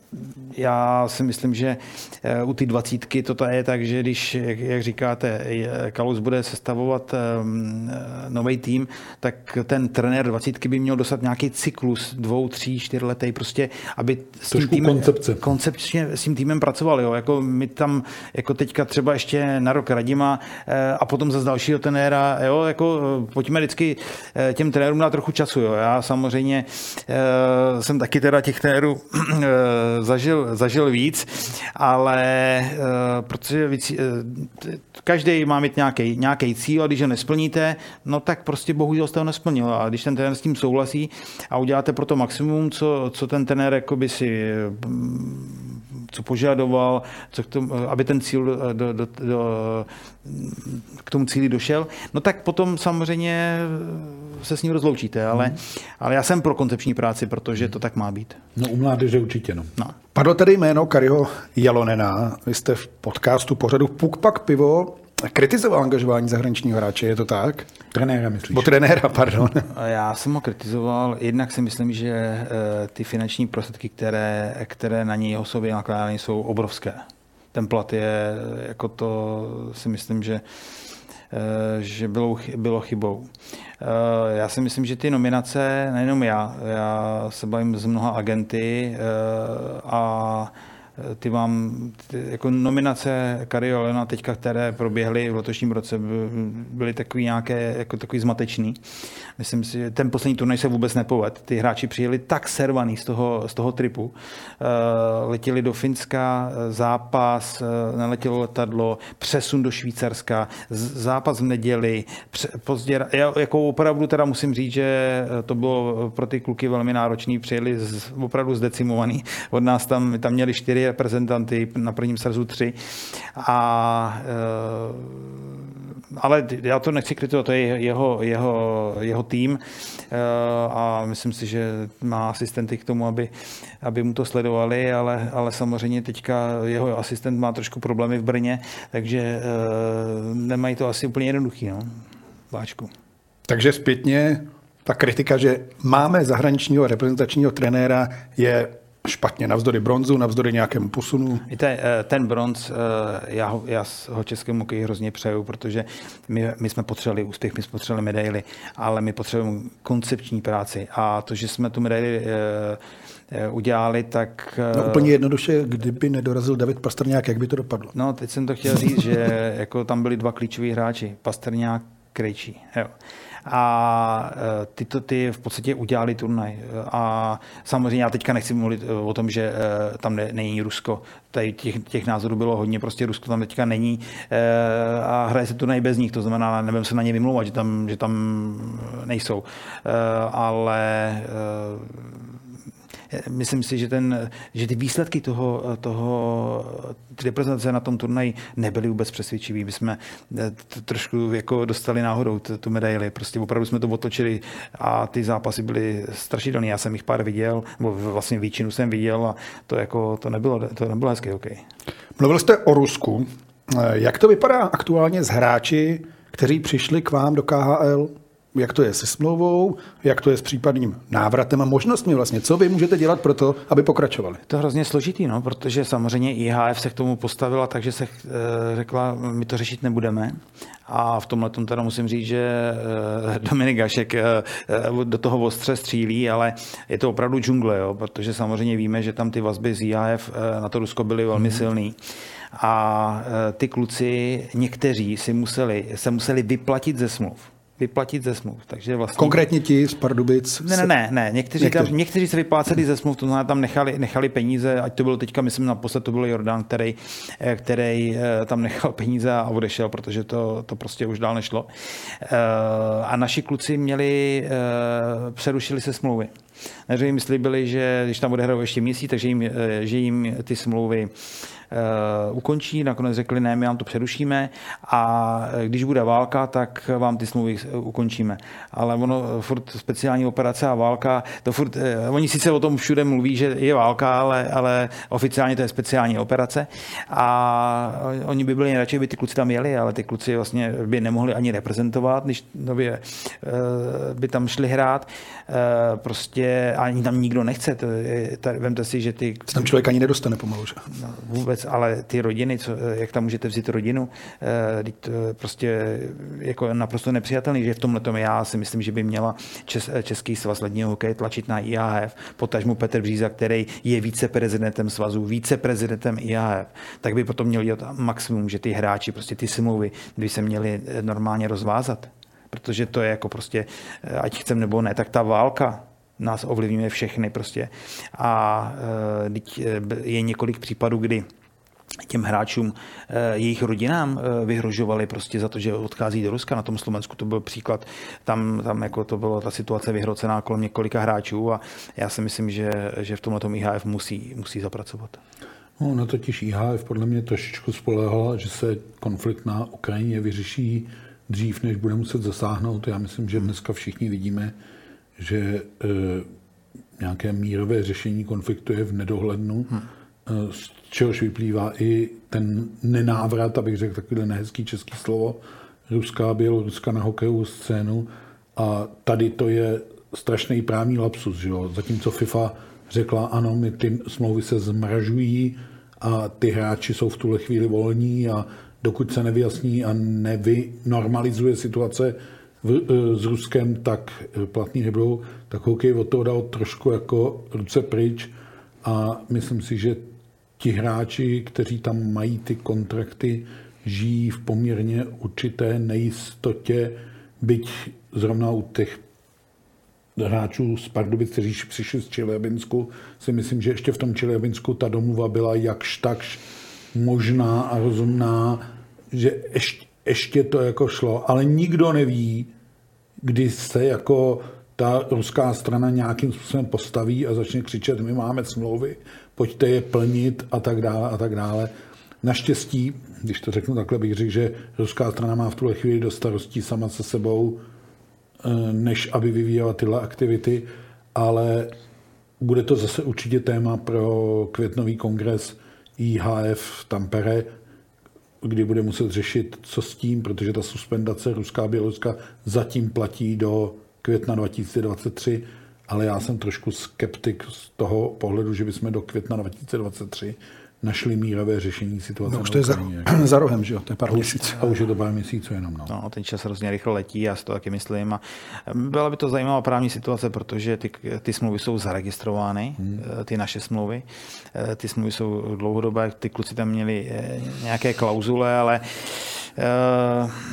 já si myslím, že eh, u ty dvacítky toto je tak, že když, jak říkáte, Kalus bude sestavovat ehm, eh, nový tým, tak ten trenér dvacítky by měl dostat nějaký cyklus dvou, tří, čtyř letý, prostě, aby s tím týmem, koncepce. koncepčně s tím týmem pracovali. Jo. Jako my tam, jako teďka třeba ještě na rok Radima eh, a potom zase dalšího trenéra, jo, jako pojďme vždycky těm trenérům na trochu času. Jo. Já samozřejmě jsem taky teda těch trenérů zažil zažil, víc, ale uh, protože uh, každý má mít nějaký, cíl a když ho nesplníte, no tak prostě bohužel jste ho nesplnil. A když ten trenér s tím souhlasí a uděláte pro to maximum, co, co ten trenér jakoby si co požadoval, co k tomu, aby ten cíl do, do, do, k tomu cíli došel, no tak potom samozřejmě se s ním rozloučíte, ale, hmm. ale já jsem pro koncepční práci, protože to tak má být. No u mládeže určitě, no. no. Padlo tady jméno Kariho Jalonena. Vy jste v podcastu pořadu Puk Pak Pivo kritizoval angažování zahraničního hráče, je to tak? Trenéra myslíš? Bo trenéra, pardon. Já jsem ho kritizoval, jednak si myslím, že eh, ty finanční prostředky, které, které na něj osobě nakládány, jsou obrovské. Ten plat je, jako to si myslím, že eh, že bylo, bylo chybou. Eh, já si myslím, že ty nominace, nejenom já, já se bavím s mnoha agenty a ty vám, ty, jako nominace Kariolena teďka, které proběhly v letošním roce, byly takový nějaké, jako takový zmatečný. Myslím si, že ten poslední turnaj se vůbec nepoved. Ty hráči přijeli tak servaný z toho, z toho tripu. Eh, letěli do Finska, eh, zápas, eh, neletělo letadlo, přesun do Švýcarska, zápas v neděli, pozdě, já jako opravdu teda musím říct, že to bylo pro ty kluky velmi náročný, přijeli z, opravdu zdecimovaný. Od nás tam, tam měli čtyři reprezentanty, na prvním srazu tři. A, ale já to nechci kritizovat, to je jeho, jeho, jeho tým a myslím si, že má asistenty k tomu, aby, aby mu to sledovali, ale, ale samozřejmě teďka jeho asistent má trošku problémy v Brně, takže nemají to asi úplně jednoduchý. No. Váčku. Takže zpětně ta kritika, že máme zahraničního reprezentačního trenéra, je špatně, navzdory bronzu, navzdory nějakému posunu. Víte, eh, ten bronz, eh, já ho, já ho českému hokeji hrozně přeju, protože my, my jsme potřebovali úspěch, my jsme potřebovali medaily, ale my potřebujeme koncepční práci a to, že jsme tu medaili eh, udělali, tak... No úplně jednoduše, kdyby nedorazil David Pastrňák, jak by to dopadlo? No, teď jsem to chtěl říct, že jako tam byli dva klíčoví hráči, Pastrňák, Krejčí. Jo a e, ty to ty v podstatě udělali turnaj. A samozřejmě já teďka nechci mluvit e, o tom, že e, tam ne, není Rusko. Tady těch, těch názorů bylo hodně, prostě Rusko tam teďka není a hraje se turnaj bez nich, to znamená, nebudem se na ně vymlouvat, že tam, že tam nejsou. Ale myslím si, že, ten, že ty výsledky toho, toho ty reprezentace na tom turnaji nebyly vůbec přesvědčivý. My jsme eh, trošku jako dostali náhodou tu medaili. Prostě opravdu jsme to otočili a ty zápasy byly strašidelné. Já jsem jich pár viděl, nebo vlastně většinu jsem viděl a to, jako, to, nebylo, to nebylo hezké hokej. Mluvil jste o Rusku. Eh, jak to vypadá aktuálně s hráči, kteří přišli k vám do KHL? Jak to je se smlouvou, jak to je s případným návratem a možnostmi vlastně. Co vy můžete dělat pro to, aby pokračovali? To je hrozně složitý, no, protože samozřejmě IHF se k tomu postavila, takže se e, řekla, my to řešit nebudeme. A v tomhle tom teda musím říct, že e, Dominik Gašek e, do toho ostře střílí, ale je to opravdu džungle, jo, protože samozřejmě víme, že tam ty vazby z IHF na to Rusko byly velmi mm. silný a ty kluci, někteří si museli, se museli vyplatit ze smluv vyplatit ze smluv. Takže vlastně... Konkrétně ti z Pardubic? Ne, ne, ne, ne. Někteří, někteří. Tam, někteří se vypláceli ze smluv, to znamená, tam nechali, nechali peníze, ať to bylo teďka, myslím, naposled to byl Jordán, který, eh, který eh, tam nechal peníze a odešel, protože to, to prostě už dál nešlo. Eh, a naši kluci měli, přerušili se smlouvy. Takže jim slíbili, že když tam bude hrát ještě měsíc, takže jim, že jim ty smlouvy ukončí. Nakonec řekli, ne, my vám to přerušíme a když bude válka, tak vám ty smlouvy ukončíme. Ale ono furt speciální operace a válka, to furt, oni sice o tom všude mluví, že je válka, ale, ale oficiálně to je speciální operace a oni by byli nejradši, by ty kluci tam jeli, ale ty kluci vlastně by nemohli ani reprezentovat, když uh, by tam šli hrát. Prostě ani tam nikdo nechce. To je, vemte si, že ty... Tam člověk ani nedostane pomalu, že? No, vůbec vůbec, ale ty rodiny, co, jak tam můžete vzít rodinu, eh, to prostě jako naprosto nepřijatelný, že v tomhle tom já si myslím, že by měla Čes, Český svaz ledního hokeje tlačit na IAF, potažmu Petr Bříza, který je viceprezidentem svazu, viceprezidentem IAF, tak by potom měl dělat maximum, že ty hráči, prostě ty smlouvy by se měli normálně rozvázat. Protože to je jako prostě, ať chcem nebo ne, tak ta válka nás ovlivňuje všechny prostě. A je několik případů, kdy těm hráčům, eh, jejich rodinám eh, vyhrožovali prostě za to, že odchází do Ruska. Na tom Slovensku to byl příklad, tam, tam jako to byla ta situace vyhrocená kolem několika hráčů a já si myslím, že, že v tomhle IHF musí, musí zapracovat. No, na totiž IHF podle mě trošičku spolehala, že se konflikt na Ukrajině vyřeší dřív, než bude muset zasáhnout. Já myslím, že dneska všichni vidíme, že e, nějaké mírové řešení konfliktu je v nedohlednu. Hmm čehož vyplývá i ten nenávrat, abych řekl takové nehezký český slovo, Ruská Běloruska na hokejovou scénu. A tady to je strašný právní lapsus. Že jo? Zatímco FIFA řekla, ano, my ty smlouvy se zmražují a ty hráči jsou v tuhle chvíli volní a dokud se nevyjasní a nevynormalizuje situace v, e, s Ruskem, tak e, platný nebudou, tak hokej od toho dal trošku jako ruce pryč a myslím si, že ti hráči, kteří tam mají ty kontrakty, žijí v poměrně určité nejistotě, byť zrovna u těch hráčů z Pardubic, kteří přišli z Čiljabinsku, si myslím, že ještě v tom Čiljabinsku ta domluva byla jakž takž možná a rozumná, že ještě, ještě to jako šlo, ale nikdo neví, kdy se jako ta ruská strana nějakým způsobem postaví a začne křičet, my máme smlouvy, pojďte je plnit a tak dále a tak dále. Naštěstí, když to řeknu takhle, bych řekl, že ruská strana má v tuhle chvíli do starostí sama se sebou, eh, než aby vyvíjela tyhle aktivity, ale bude to zase určitě téma pro květnový kongres IHF v Tampere, kdy bude muset řešit, co s tím, protože ta suspendace ruská a běloruská zatím platí do května 2023 ale já jsem trošku skeptik z toho pohledu, že bychom do května 2023 našli mírové řešení situace. No už to je za, za rohem, že jo? To je pár měsíců. A už je to pár měsíců jenom. No. no. ten čas hrozně rychle letí, já si to taky myslím. A byla by to zajímavá právní situace, protože ty, ty smlouvy jsou zaregistrovány, hmm. Eh, ty naše smlouvy. Eh, ty smlouvy jsou dlouhodobé, ty kluci tam měli eh, nějaké klauzule, ale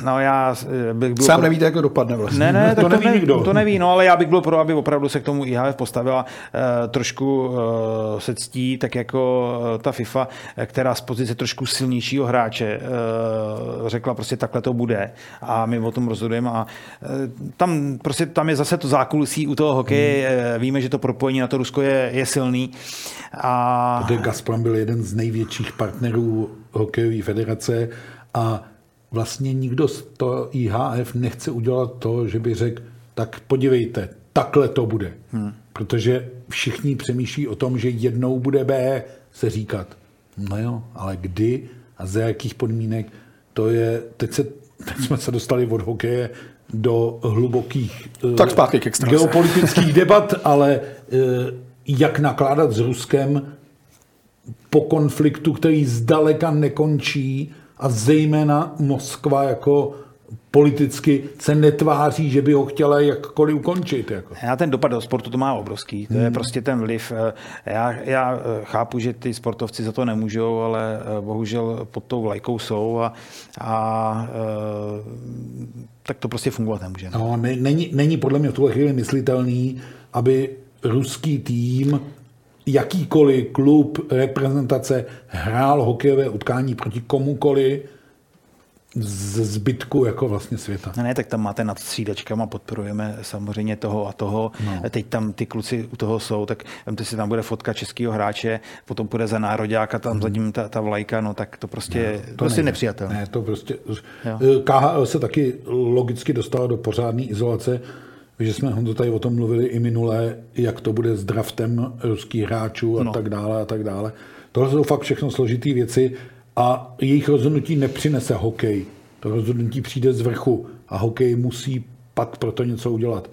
no já bych byl... Sám pro... nevíte, jak to dopadne vlastně. Ne, ne, to, to neví ne, nikdo. To neví, no ale já bych byl pro, aby opravdu se k tomu IHF postavila uh, trošku uh, se ctí, tak jako uh, ta FIFA, která z pozice trošku silnějšího hráče uh, řekla prostě takhle to bude a my o tom rozhodujeme a uh, tam prostě tam je zase to zákulisí u toho hokeje, hmm. víme, že to propojení na to Rusko je, je silný. A... Protože Gazprom byl jeden z největších partnerů hokejové federace a vlastně nikdo z toho IHF nechce udělat to, že by řekl, tak podívejte, takhle to bude. Hmm. Protože všichni přemýšlí o tom, že jednou bude B se říkat. No jo, ale kdy a za jakých podmínek, to je, teď, se, teď jsme se dostali od hokeje do hlubokých tak zpátky k geopolitických debat, ale eh, jak nakládat s Ruskem po konfliktu, který zdaleka nekončí, a zejména Moskva jako politicky se netváří, že by ho chtěla jakkoliv ukončit. Jako. Já ten dopad do sportu to má obrovský. To hmm. je prostě ten vliv. Eh, já, já eh, chápu, že ty sportovci za to nemůžou, ale eh, bohužel pod tou vlajkou jsou a, a tak to prostě fungovat nemůže. No, není, není podle mě v tuhle chvíli myslitelný, aby ruský tým jakýkoliv klub, reprezentace hrál hokejové utkání proti komukoli z zbytku jako vlastně světa. Ne, ne, tak tam máte nad střídačkama, podporujeme samozřejmě toho a toho. No. Teď tam ty kluci u toho jsou, tak vemte si, tam bude fotka českého hráče, potom půjde za nároďáka, tam hmm. za ním ta, ta vlajka, no tak to prostě, no, to prostě nepřijatelné. Ne, to prostě, jo. KHL se taky logicky dostala do pořádné izolace, že jsme Honzo tady o tom mluvili i minule, jak to bude s draftem ruských hráčů a no. tak dále a tak dále. Tohle jsou fakt všechno složitý věci a jejich rozhodnutí nepřinese hokej. To rozhodnutí přijde z vrchu a hokej musí pak proto něco udělat.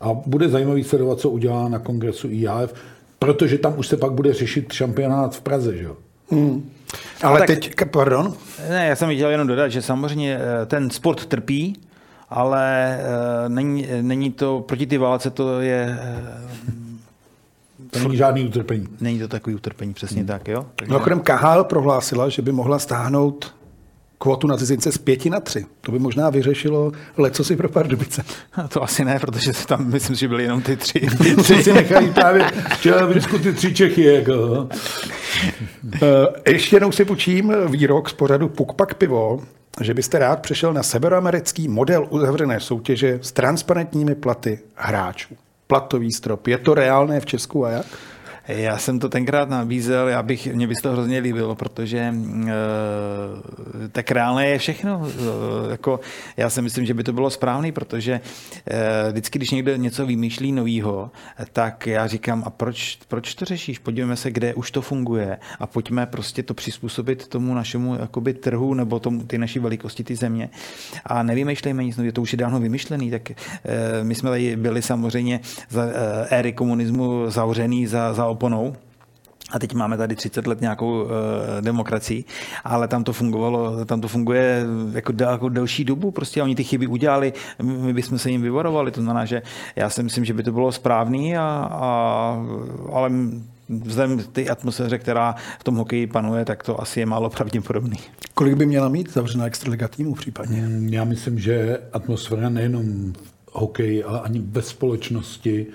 A bude zajímavý sledovat, co udělá na kongresu IHF, protože tam už se pak bude řešit šampionát v Praze, že jo? Hmm. Ale tak, teď, pardon? Ne, já jsem chtěl jenom dodat, že samozřejmě eh, ten sport trpí, ale uh, není, není to, proti ty válce to je... Uh, to není žádný utrpení. Není to takový utrpení, přesně hmm. tak, jo? Takže... Mimochodem KHL prohlásila, že by mohla stáhnout kvotu na cizince z pěti na tři. To by možná vyřešilo leco si pro Pardubice. To asi ne, protože tam myslím, že byly jenom ty tři. tři si nechají právě v ty tři Čechy. Jako. Eh, ještě jednou si počím výrok z pořadu Pukpak pivo, že byste rád přešel na severoamerický model uzavřené soutěže s transparentními platy hráčů. Platový strop. Je to reálné v Česku a jak? Já jsem to tenkrát nabízel, já bych, mě by to hrozně líbilo, protože e, tak reálné je všechno. E, jako, já si myslím, že by to bylo správný, protože e, vždycky, když někdo něco vymýšlí novýho, tak já říkám, a proč, proč to řešíš? Podívejme se, kde už to funguje a pojďme prostě to přizpůsobit tomu našemu jakoby, trhu nebo tomu, ty naší velikosti, ty země. A nevymýšlejme nic nového, to už je dávno vymyšlený. Tak e, my jsme tady byli samozřejmě za e, éry komunismu zavřený za, za oponou. A teď máme tady 30 let nějakou uh, demokracii, ale tam to fungovalo, tam to funguje jako, del, jako delší dobu, prostě oni ty chyby udělali, my bychom se jim vyvarovali, to znamená, že já si myslím, že by to bylo správný, a, a, ale vzhledem ty atmosféře, která v tom hokeji panuje, tak to asi je málo pravděpodobný. Kolik by měla mít zavřená extraliga týmu případně? Mm, já myslím, že atmosféra nejenom v hokeji, ale ani ve společnosti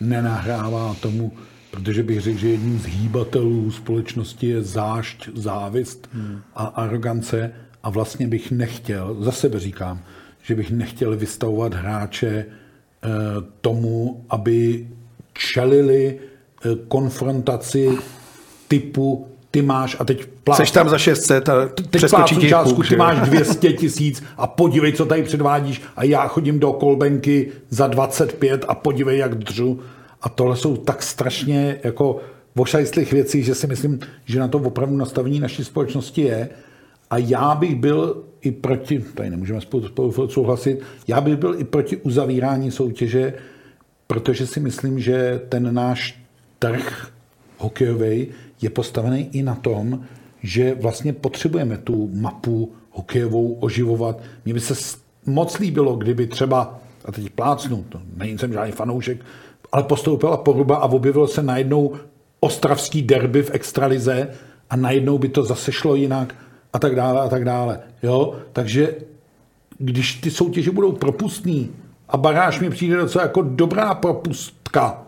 nenahrává tomu, protože bych řekl, že jedním z hýbatelů společnosti je zášť, závist hmm. a arogance. A vlastně bych nechtěl, za sebe říkám, že bych nechtěl vystavovat hráče eh, tomu, aby čelili eh, konfrontaci typu ty máš a teď plácnu, Seš tam za 600 a teď přeskočí částku, ty máš 200 tisíc a podívej, co tady předvádíš. A já chodím do kolbenky za 25 a podívej, jak dřu a tohle jsou tak strašně jako vošajstlých věcí, že si myslím, že na to opravdu nastavení naší společnosti je. A já bych byl i proti, tady nemůžeme spolu, spolu souhlasit, já bych byl i proti uzavírání soutěže, protože si myslím, že ten náš trh hokejový je postavený i na tom, že vlastně potřebujeme tu mapu hokejovou oživovat. Mně by se moc líbilo, kdyby třeba, a teď plácnu, to není jsem žádný fanoušek ale postoupila Poruba a objevilo se najednou ostravský derby v extralize a najednou by to zase šlo jinak a tak dále a tak dále. Jo? Takže když ty soutěže budou propustný a baráž mi přijde docela jako dobrá propustka,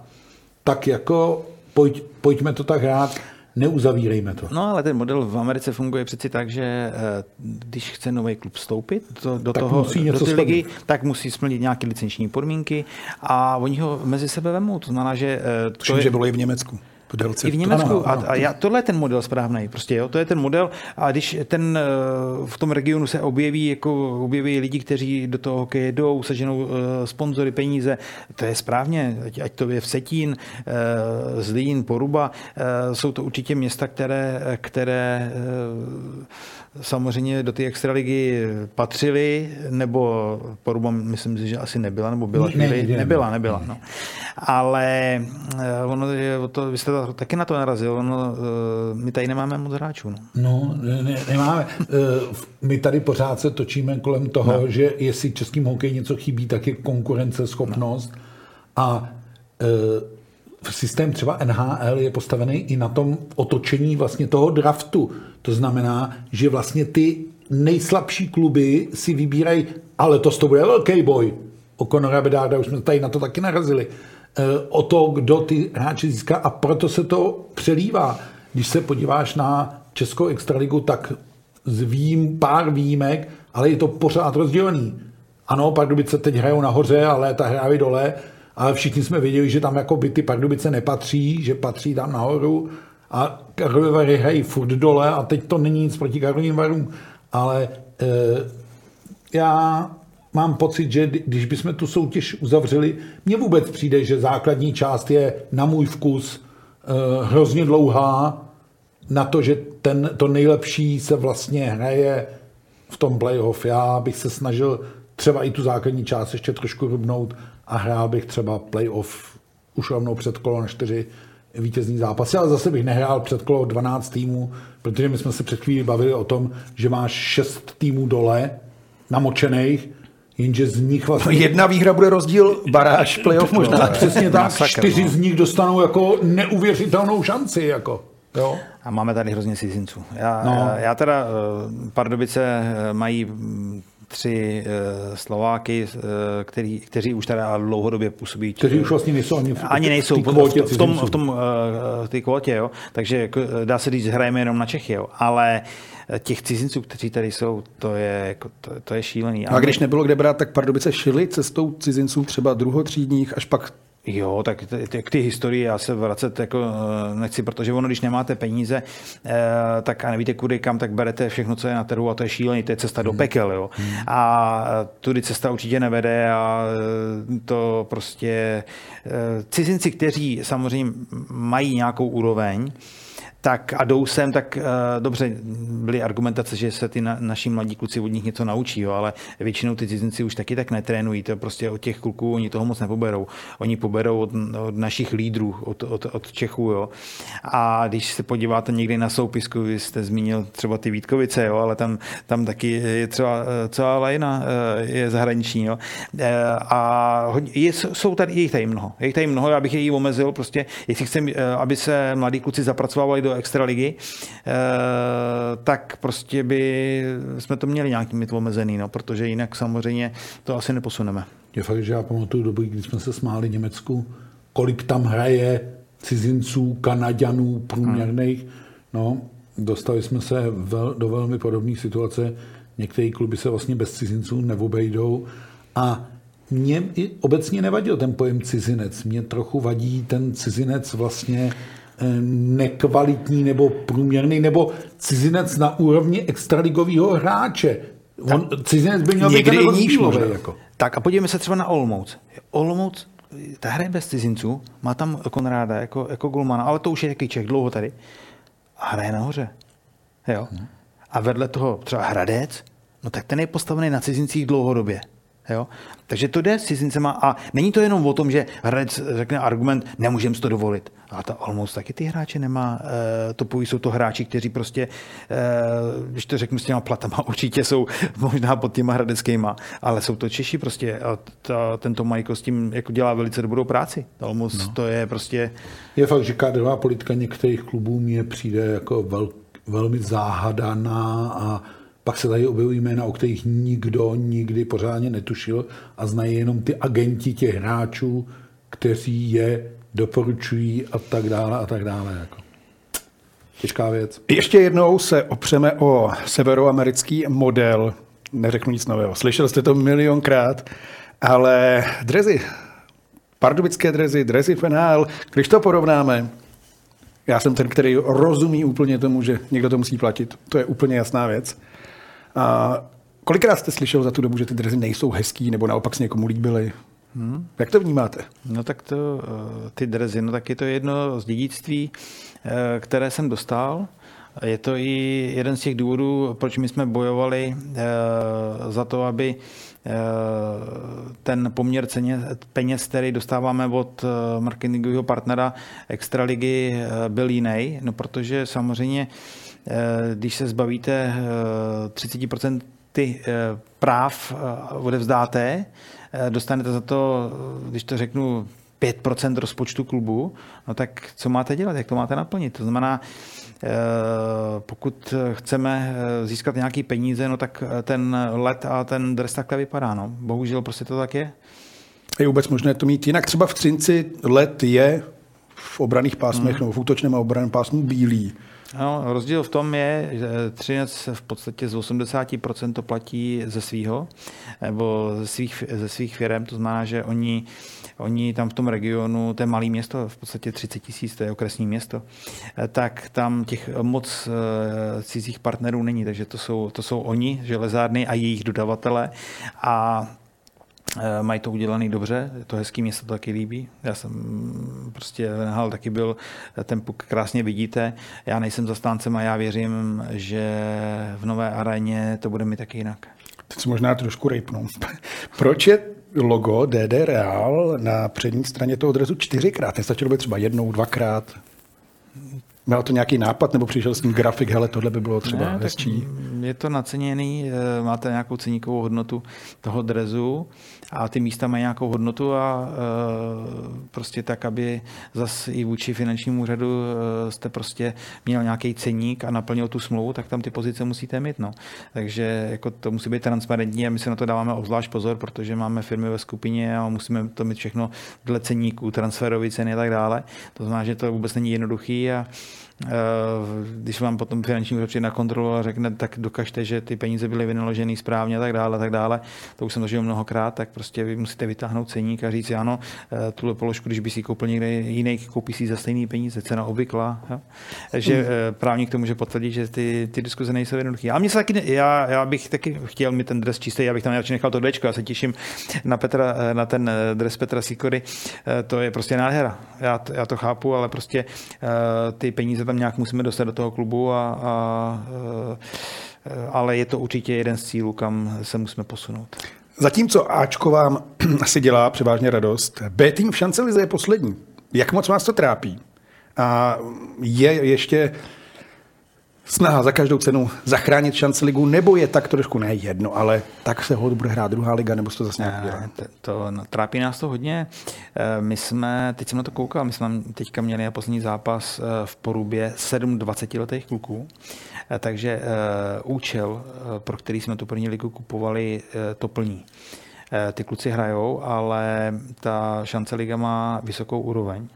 tak jako pojď, pojďme to tak hrát neuzavírejme to. No ale ten model v Americe funguje přeci tak, že eh, když chce nový klub vstoupit do, do tak toho, musí do té ligy, tak musí splnit nějaké licenční podmínky a oni ho mezi sebe vemou. To znamená, že... Eh, to Všim, je... že bylo i v Německu. Delce. I v Německu. Ano, ano. A, a já, tohle je ten model správný. Prostě, jo, to je ten model. A když ten eh, v tom regionu se objeví, jako objeví lidi, kteří do toho hokeje jdou, seženou uh, sponzory, peníze, to je správně. Ať, ať to je v Setín, uh, Zlín, Poruba, uh, jsou to určitě města, které, které uh, samozřejmě do té extraligy patřili, nebo Poruba myslím si, že asi nebyla, nebo byla ne, ne, nebyla, nebyla. No. Ale ono je, to, vy jste taky na to narazil, ono, eh, my tady nemáme moc hráčů. No, no ne, ne, nemáme. Eh, my tady pořád se točíme kolem toho, no. že jestli českým hokeji něco chybí, tak je konkurenceschopnost. No. A systém třeba NHL je postavený i na tom otočení vlastně toho draftu. To znamená, že vlastně ty nejslabší kluby si vybírají, ale to to bude velký boj. O Conora Bedarda už jsme tady na to taky narazili. E, o to, kdo ty hráče získá a proto se to přelívá. Když se podíváš na Českou extraligu, tak z vím, pár výjimek, ale je to pořád rozdělený. Ano, Pardubice teď hrajou nahoře a léta hrávají dole, ale všichni jsme věděli, že tam jako by ty Pardubice nepatří, že patří tam nahoru a Karlovy Vary hrají furt dole a teď to není nic proti Karlovým Varům, ale e, já mám pocit, že když bychom tu soutěž uzavřeli, mně vůbec přijde, že základní část je na můj vkus e, hrozně dlouhá na to, že ten, to nejlepší se vlastně hraje v tom playoff. Já bych se snažil třeba i tu základní část ještě trošku rubnout a hrál bych třeba playoff už rovnou před kolo na čtyři vítězný zápasy, ale zase bych nehrál před kolo 12 týmů, protože my jsme se před chvíli bavili o tom, že máš 6 týmů dole, namočených, jenže z nich vlastně... No jedna výhra bude rozdíl baráž, playoff možná. No, přesně tak, čtyři no. z nich dostanou jako neuvěřitelnou šanci. Jako. Jo. A máme tady hrozně cizinců. Já, no. já, já teda, eh, Pardubice mají mm, tři uh, Slováky, uh, který, kteří už teda dlouhodobě působí. Kteří už vlastně nejsou ani v, ani nejsou v, kvótě v, v tom, v tom uh, ty kvotě, jo. takže dá se říct, hrajeme jenom na Čechy, jo. ale těch cizinců, kteří tady jsou, to je, jako, to, to je šílený. A když nebylo kde brát, tak Pardubice šili cestou cizinců třeba druhotřídních, až pak Jo, tak ty, ty historii já se vracet jako eh, nechci, protože ono, když nemáte peníze, eh, tak a nevíte kudy kam, tak berete všechno, co je na trhu a to je šílený, to je cesta do hmm. pekel, jo. Hmm. A tudy cesta určitě nevede a eh, to prostě cizinci, kteří samozřejmě mají nějakou úroveň, tak a jdou sem, tak uh, dobře, byly argumentace, že se ty na, naši mladí kluci od nich něco naučí, jo, ale většinou ty cizinci už taky tak netrénují, to prostě od těch kluků oni toho moc nepoberou. Oni poberou od, od našich lídrů, od, od, od Čechů, jo. A když se podíváte někdy na soupisku, vy jste zmínil třeba ty Vítkovice, jo, ale tam, tam taky je třeba celá lajna eh, je zahraniční, jo. Eh, a je, jsou tady, je jich tady mnoho, je jich tady mnoho, já bych je omezil, prostě, jestli chcem, aby se mladí kluci zapracovali do do extraligy, eh, tak prostě by jsme to měli nějaký mít omezený, no, protože jinak samozřejmě to asi neposuneme. Je fakt, že já pamatuju dobu, kdy jsme se smáli Německu, kolik tam hraje cizinců, Kanaďanů, průměrných. Hmm. No, dostali jsme se vel, do velmi podobné situace. Některé kluby se vlastně bez cizinců neobejdou. A mě obecně nevadil ten pojem cizinec. Mě trochu vadí ten cizinec vlastně nekvalitní nebo průměrný nebo cizinec na úrovni extraligového hráče. On, cizinec by měl být ten níž jako. Tak a podívejme se třeba na Olomouc. Olomouc, ta hraje bez cizinců, má tam Konráda jako, jako golmana, ale to už je jaký Čech, dlouho tady. A hraje nahoře. Jo. Hmm. A vedle toho třeba Hradec, no tak ten je postavený na cizincích dlouhodobě. Jo? Takže to jde s cizincema a není to jenom o tom, že hradec řekne argument, nemůžeme si to dovolit. A ta Olmouc taky ty hráče nemá. E, to jsou to hráči, kteří prostě, e, když to řeknu s těma platama, určitě jsou možná pod těma hradeckýma, ale jsou to Češi prostě a ta, tento Majko s tím jako dělá velice dobrou práci. Olmouc no. to je prostě... Je fakt, že kádrová politika některých klubů mě přijde jako vel, velmi záhadaná a pak se tady objevují jména, o kterých nikdo nikdy pořádně netušil a znají jenom ty agenti těch hráčů, kteří je doporučují a tak dále a tak dále. Jako. Těžká věc. Ještě jednou se opřeme o severoamerický model. Neřeknu nic nového. Slyšel jste to milionkrát, ale drezy, pardubické drezy, drezy penál, když to porovnáme, já jsem ten, který rozumí úplně tomu, že někdo to musí platit. To je úplně jasná věc. A kolikrát jste slyšel za tu dobu, že ty drezy nejsou hezký, nebo naopak se někomu líbily? Hmm. Jak to vnímáte? No tak to, eh, ty drezy, no tak je to jedno z dědictví, eh, které jsem dostal. Je to i jeden z těch důvodů, proč my jsme bojovali eh, za to, aby ten poměr ceně, peněz, který dostáváme od marketingového partnera Extraligy, byl jiný, no protože samozřejmě když se zbavíte 30% eh, ty eh, práv odevzdáte, dostanete za to, když to řeknu, 5% rozpočtu klubu, no tak co máte dělat, jak to máte naplnit? To znamená, pokud chceme získat nějaký peníze, no tak ten let a ten dres takhle vypadá. No. Bohužel prostě to tak je. Je vůbec možné to mít jinak? Třeba v Třinci let je v obraných pásmech hmm. nebo v útočném a obraném pásmu bílý. No, rozdíl v tom je, že Třinec v podstatě z 80% to platí ze svého, nebo ze svých, ze svých firm, to znamená, že oni, oni tam v tom regionu, to je malé město, v podstatě 30 tisíc, to je okresní město, tak tam těch moc eh, cizích partnerů není, takže to jsou, to jsou oni, železárny a jejich dodavatele a Eh, mají to udělané dobře, je to hezký, mě se to taky líbí. Já jsem prostě Venhal taky byl, ten puk krásně vidíte. Já nejsem zastáncem a já věřím, že v nové aréně to bude mít taky jinak. Teď možná trošku rejpnu. Proč je logo DD Real na přední straně toho odrezu čtyřikrát? Nestačilo by třeba jednou, dvakrát? Měl to nějaký nápad, nebo přišel s tím grafik, hele, tohle by bylo třeba ne, hezčí? Je to naceněný, eh, máte nějakou ceníkovou hodnotu toho drezu a ty místa mají nějakou hodnotu a eh, prostě tak, aby zase i vůči finančnímu úřadu eh, jste prostě měl nějaký ceník a naplnil tu smlouvu, tak tam ty pozice musíte mít. No. Takže jako to musí být transparentní a my se na to dáváme obzvlášť pozor, protože máme firmy ve skupině a musíme to mít všechno dle ceníků, transferové ceny a tak dále. To znamená, že to vůbec není jednoduchý a když vám potom finanční úřad na kontrolu a řekne, tak dokažte, že ty peníze byly vynaloženy správně a tak dále, a tak dále. To už jsem zažil mnohokrát, tak prostě vy musíte vytáhnout ceník a říct, ano, eh, tuhle položku, když by si koupil někde jiný, koupí si za stejný peníze, cena obvyklá. Jo? Že hmm. právník to může potvrdit, že ty, ty diskuze nejsou jednoduché. A mě se taky, já, já, bych taky chtěl mít ten dres čistý, já bych tam radši nechal to dečko, já se těším na, Petra, na ten dres Petra Sikory, to je prostě nádhera. Já, já to chápu, ale prostě ty peníze tam nějak musíme dostat do toho klubu, a, a, ale je to určitě jeden z cílů, kam se musíme posunout. Zatímco Ačko vám asi dělá převážně radost, B tým v Šancelize je poslední. Jak moc vás to trápí? A je ještě snaha za každou cenu zachránit šance ligu, nebo je tak trošku ne jedno, ale tak se hod bude hrát druhá liga, nebo se to zase nějak to, to, no, trápí nás to hodně. Eh, my jsme, teď jsem na to koukal, my jsme teďka měli poslední zápas eh, v Porubě 7 20-letých kluků, eh, takže účel, pro který jsme tu první ligu kupovali, to plní. Ty kluci hrajou, ale ta šance liga má vysokou úroveň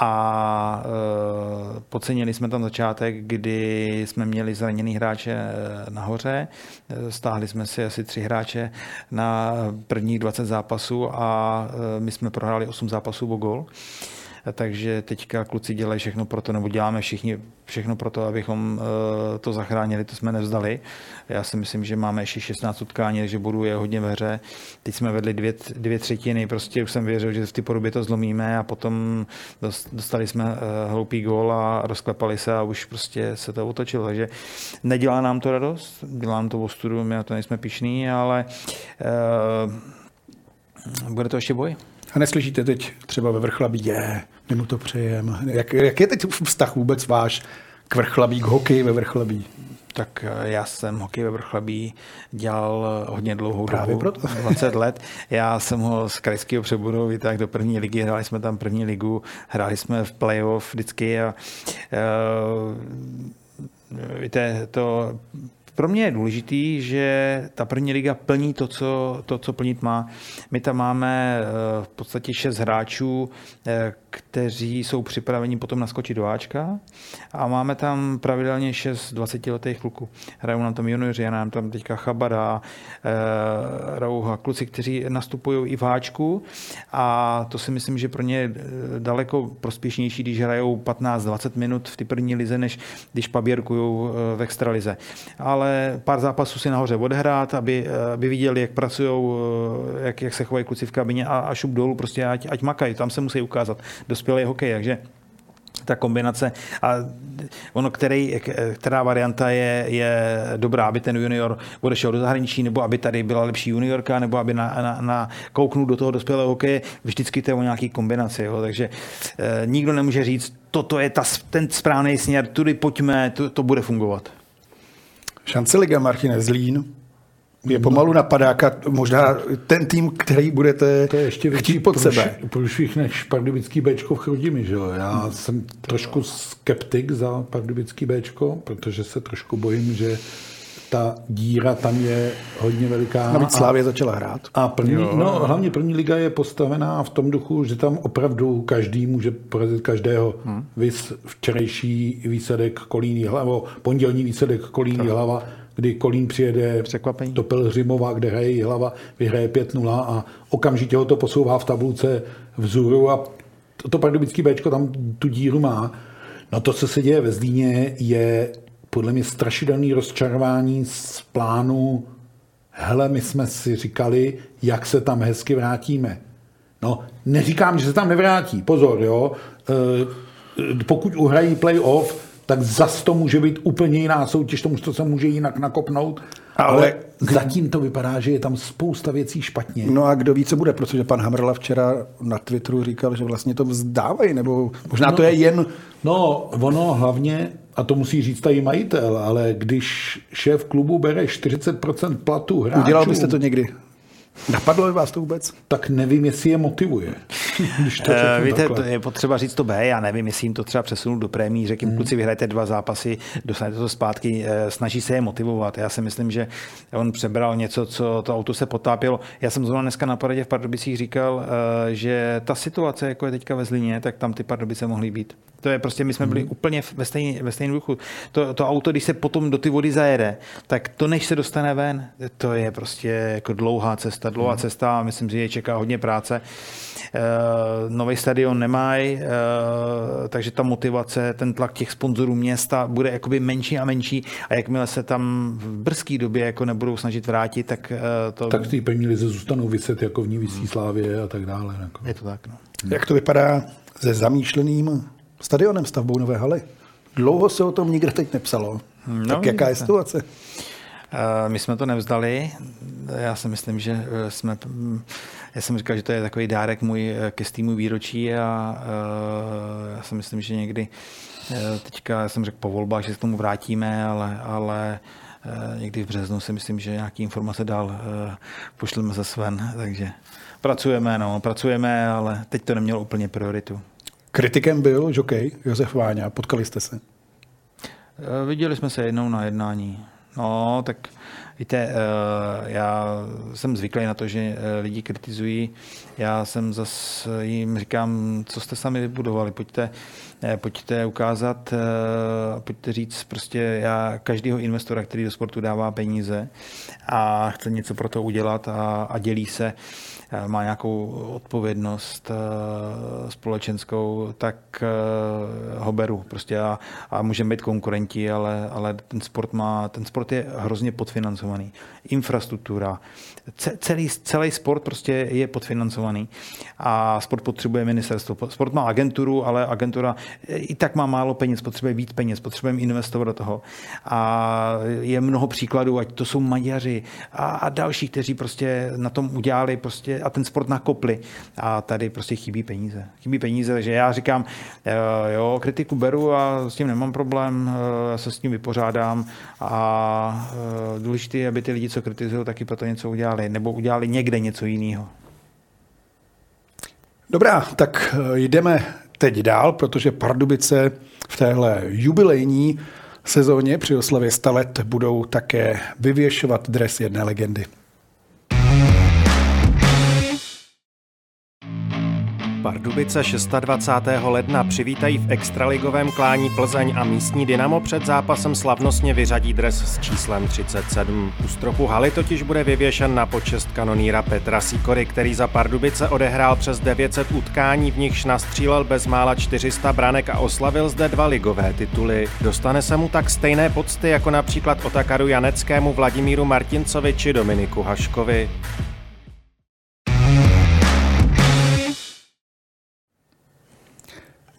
a e, podcenili jsme tam začátek, kdy jsme měli zraněný hráče e, nahoře, e, stáhli jsme si asi tři hráče na prvních 20 zápasů a e, my jsme prohráli 8 zápasů o gol takže teďka kluci dělají všechno pro to, nebo děláme všichni všechno pro to, abychom eh, to zachránili, to jsme nevzdali. Já si myslím, že máme ještě 16 utkání, takže budu je hodně ve hře. Teď jsme vedli dvě, dvě třetiny, prostě už jsem věřil, že v ty podobě to zlomíme a potom dostali jsme eh, hloupý gól a rozklepali se a už prostě se to otočilo. Takže nedělá nám to radost, dělá nám to ostudu, my na to nejsme pišní, ale uh, bude to ještě boj. A neslyšíte teď třeba ve Vrchlabí, je, my mu to přejem. Jak, jak je teď vztah vůbec váš k Vrchlabí, k hokeji ve Vrchlabí? Tak eh, já jsem hokej ve Vrchlabí dělal hodně dlouhou Právě dobu, proto. 20 let. Já jsem ho z krajského přeboru vytáhl do první ligy, hráli jsme tam první ligu, hráli jsme v playoff vždycky a uh, víte, to pro mě je důležitý, že ta první liga plní to, co, to, co plnit má. My tam máme eh, v podstatě šest hráčů, eh, kteří jsou připraveni potom naskočit do Ačka a máme tam pravidelně 6 20-letých kluků. Hrajou nám tam junioři, já nám tam teďka Chabada, e, Rouha, kluci, kteří nastupují i v Ačku a to si myslím, že pro ně je daleko prospěšnější, když hrajou 15-20 minut v ty první lize, než když paběrkují v extralize. Ale pár zápasů si nahoře odehrát, aby, aby viděli, jak pracují, jak, jak se chovají kluci v kabině a, a šup dolů, prostě ať, ať makají, tam se musí ukázat dospělý hokej, takže ta kombinace a ono, který, která varianta je, je dobrá, aby ten junior odešel do zahraničí, nebo aby tady byla lepší juniorka, nebo aby na, na, na kouknul do toho dospělého hokeje, vždycky to je o nějaký kombinaci, jo? takže e, nikdo nemůže říct, toto je ta, ten správný směr, tudy pojďme, to, to bude fungovat. Šance Liga Martin Zlín, je pomalu napadáka, možná ten tým, který budete to je ještě chtít pod sebe. Průšvih než pardubický Bčko v Chrudimi, že jo? Já hmm. jsem trošku skeptik za pardubický Bčko, protože se trošku bojím, že ta díra tam je hodně veliká. Navíc Slávě začala hrát. A první, no, hlavně první liga je postavená v tom duchu, že tam opravdu každý může porazit každého. Hmm. Vys včerejší výsledek Kolíní hlava, pondělní výsledek Kolíní tak. hlava kdy Kolín přijede Překvapení. do Pelhřimova, kde hraje hlava, vyhraje 5-0 a okamžitě ho to posouvá v tabulce vzůru a to, to pardubický Bčko tam tu díru má. No to, co se děje ve Zlíně, je podle mě strašidelný rozčarování z plánu hele, my jsme si říkali, jak se tam hezky vrátíme. No, neříkám, že se tam nevrátí, pozor, jo. E, pokud uhrají playoff, tak zas to může být úplně jiná soutěž, tomu to se může jinak nakopnout. Ale, ale zatím to vypadá, že je tam spousta věcí špatně. No a kdo ví, co bude, protože pan Hamrla včera na Twitteru říkal, že vlastně to vzdávají, nebo možná no, to je jen... No, ono hlavně, a to musí říct tady majitel, ale když šéf klubu bere 40% platu hráčů... Udělal byste to někdy? Napadlo by vás to vůbec? Tak nevím, jestli je motivuje. Když to uh, víte, to je potřeba říct to B, já nevím, jestli jim to třeba přesunout do prémí, řekněme, hmm. kluci vyhrajete dva zápasy, dostanete to zpátky, uh, snaží se je motivovat. Já si myslím, že on přebral něco, co to auto se potápělo. Já jsem zrovna dneska na poradě v Pardubicích říkal, uh, že ta situace, jako je teďka ve Zlině, tak tam ty Pardubice mohly být. To je prostě, my jsme byli hmm. úplně ve stejném ve stejný duchu. To, to auto, když se potom do ty vody zajede, tak to, než se dostane ven, to je prostě jako dlouhá cesta, dlouhá hmm. cesta a myslím, že je čeká hodně práce. E, nový stadion nemají, e, takže ta motivace, ten tlak těch sponzorů města bude jakoby menší a menší a jakmile se tam v brzké době jako nebudou snažit vrátit, tak e, to... Tak ty peníze zůstanou vyset jako v ní vysí slávě a tak dále. Jako. Je to tak, no. Jak to vypadá se zamýšleným stadionem, stavbou nové haly. Dlouho se o tom nikde teď nepsalo. No, tak jaká je situace? Eh, my jsme to nevzdali. Já si myslím, že eh, jsme... Já jsem říkal, že to je takový dárek můj eh, ke stýmu výročí a já si myslím, že někdy teďka, já jsem řekl po volbách, že se k tomu vrátíme, ale, ale někdy v březnu si myslím, že nějaký informace dál pošleme za Sven, takže pracujeme, no, pracujeme, ale teď to nemělo úplně prioritu. Kritikem byl žokej Josef Váňa. Potkali jste se? Eh, viděli jsme se jednou na jednání. No, tak víte, eh, já jsem zvyklý na to, že eh, lidi kritizují. Já jsem zase jim říkám, co jste sami vybudovali, pojďte, pojďte ukázat, pojďte říct prostě já každého investora, který do sportu dává peníze a chce něco pro to udělat a, a dělí se, Eh, má nějakou odpovědnost eh, společenskou, tak eh, ho beru. Prostě a, a můžeme být konkurenti, ale, ale ten sport má, ten sport je hrozně podfinancovaný. Infrastruktura, celý, celý sport prostě je podfinancovaný a sport potřebuje ministerstvo. Sport má agenturu, ale agentura i tak má málo peněz, potřebuje víc peněz, potřebujeme investovat do toho. A je mnoho příkladů, ať to jsou Maďaři a, a další, kteří prostě na tom udělali prostě a ten sport nakopli. A tady prostě chybí peníze. Chybí peníze, takže já říkám, eh, jo, kritiku beru a s tím nemám problém, eh, já se s tím vypořádám a eh, důležité je, aby ty lidi, co kritizují, taky proto něco udělali, nebo udělali někde něco jiného. Dobrá, tak jdeme teď dál, protože Pardubice v téhle jubilejní sezóně při oslavě 100 let budou také vyvěšovat dres jedné legendy. Pardubice 26. ledna přivítají v extraligovém klání Plzeň a místní Dynamo před zápasem slavnostně vyřadí dres s číslem 37. U stropu haly totiž bude vyvěšen na počest kanoníra Petra Sikory, který za Pardubice odehrál přes 900 utkání, v nichž nastřílel bezmála 400 branek a oslavil zde dva ligové tituly. Dostane se mu tak stejné pocty jako například Otakaru Janeckému, Vladimíru Martincovi či Dominiku Haškovi.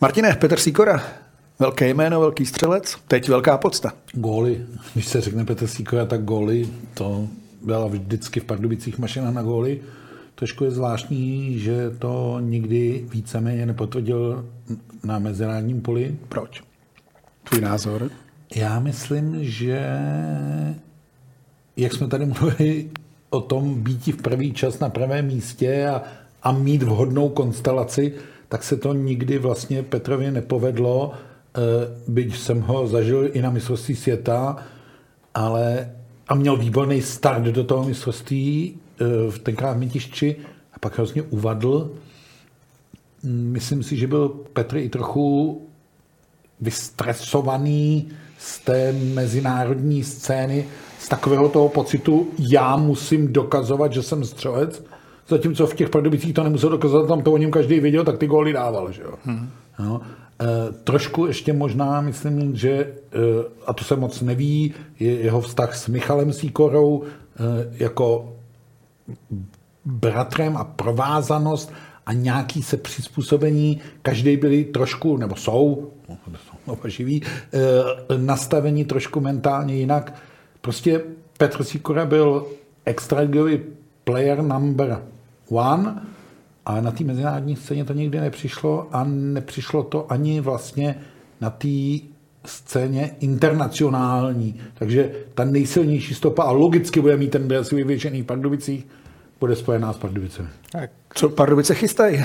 Martine, Petr Sýkora, velké jméno, velký střelec, teď velká podsta. Góly, když se řekne Petr Sýkora, tak góly, to byla vždycky v Pardubicích mašina na góly. Trošku je zvláštní, že to nikdy víceméně nepotvrdil na mezinárodním poli. Proč? Tvůj názor? Já myslím, že jak jsme tady mluvili o tom být v pravý čas na pravém místě a, a mít vhodnou konstelaci, tak se to nikdy vlastně Petrovi nepovedlo, eh, byť jsem ho zažil i na mistrovství světa, ale a měl výborný start do toho mistrovství eh, v tenkrát Mytišči a pak hrozně uvadl. Myslím si, že byl Petr i trochu vystresovaný z té mezinárodní scény, z takového toho pocitu, já musím dokazovat, že jsem střelec, Zatímco v těch Pardubicích to nemusel dokázat, tam to o něm každý věděl, tak ty góly dával. Že jo? Hmm. No, e, trošku ještě možná, myslím, že, e, a to se moc neví, je jeho vztah s Michalem Síkorou e, jako bratrem a provázanost a nějaký se přizpůsobení, každý byli trošku, nebo jsou, no, živí, nastavení trošku mentálně jinak. Prostě Petr Sikora byl extraligový player number one, ale na té mezinárodní scéně to nikdy nepřišlo a nepřišlo to ani vlastně na té scéně internacionální. Takže ta nejsilnější stopa a logicky bude mít ten dres vyvěšený v Pardubicích, bude spojená s Pardubicemi. Tak. Co Pardubice chystají?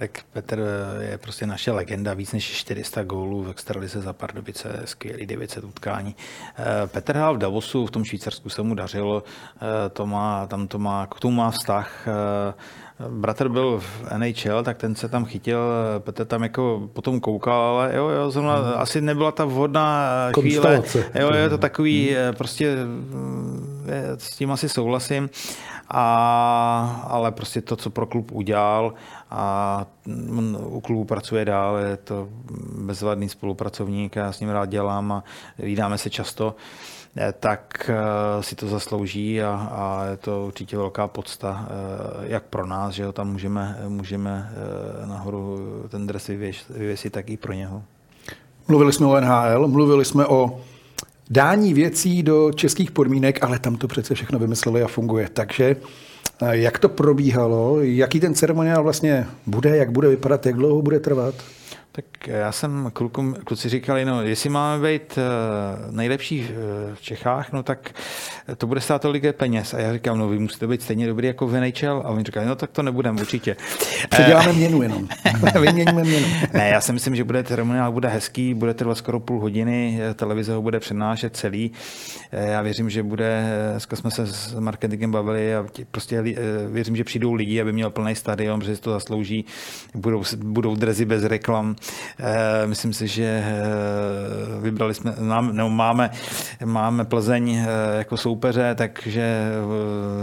Tak Petr je prostě naše legenda, víc než 400 gólů v extralize za Pardubice, skvělý 900 utkání. Eh, Petr hrál v Davosu, v tom Švýcarsku se mu dařilo, eh, to má, tam to má, k tomu má vztah. Eh, bratr byl v NHL, tak ten se tam chytil, Petr tam jako potom koukal, ale jo, jo, zrovna hmm. asi nebyla ta vhodná chvíle. Jo, je to takový, hmm. prostě s tím asi souhlasím a, ale prostě to, co pro klub udělal a u klubu pracuje dál, je to bezvadný spolupracovník, já s ním rád dělám a vydáme se často, eh, tak eh, si to zaslouží a, a je to určitě velká podsta, eh, jak pro nás, že ho tam můžeme, můžeme nahoru ten dres vyvěsit, tak i pro něho. Mluvili jsme o NHL, mluvili jsme o dání věcí do českých podmínek, ale tam to přece všechno vymysleli a funguje. Takže eh, jak to probíhalo, jaký ten ceremoniál vlastně bude, jak bude vypadat, jak dlouho bude trvat? Tak já jsem klukům, kluci říkali, no jestli máme být eh, nejlepší v Čechách, no tak to bude stát tolik peněz. A já říkám, no vy musíte být stejně dobrý jako v NHL. A oni říkají, no tak to nebudeme určitě. Předěláme měnu jenom. Vyměníme měnu. ne, já si myslím, že bude ceremoniál bude hezký, bude trvat skoro půl hodiny, televize ho bude přenášet celý. Eh, já věřím, že bude, dneska jsme se s marketingem bavili a prostě eh, věřím, že přijdou lidi, aby měl plný stadion, že si to zaslouží. Budou, budou drezy bez reklam. Eh, myslím si, že vybrali jsme, nebo máme, máme Plzeň jako soupeře, takže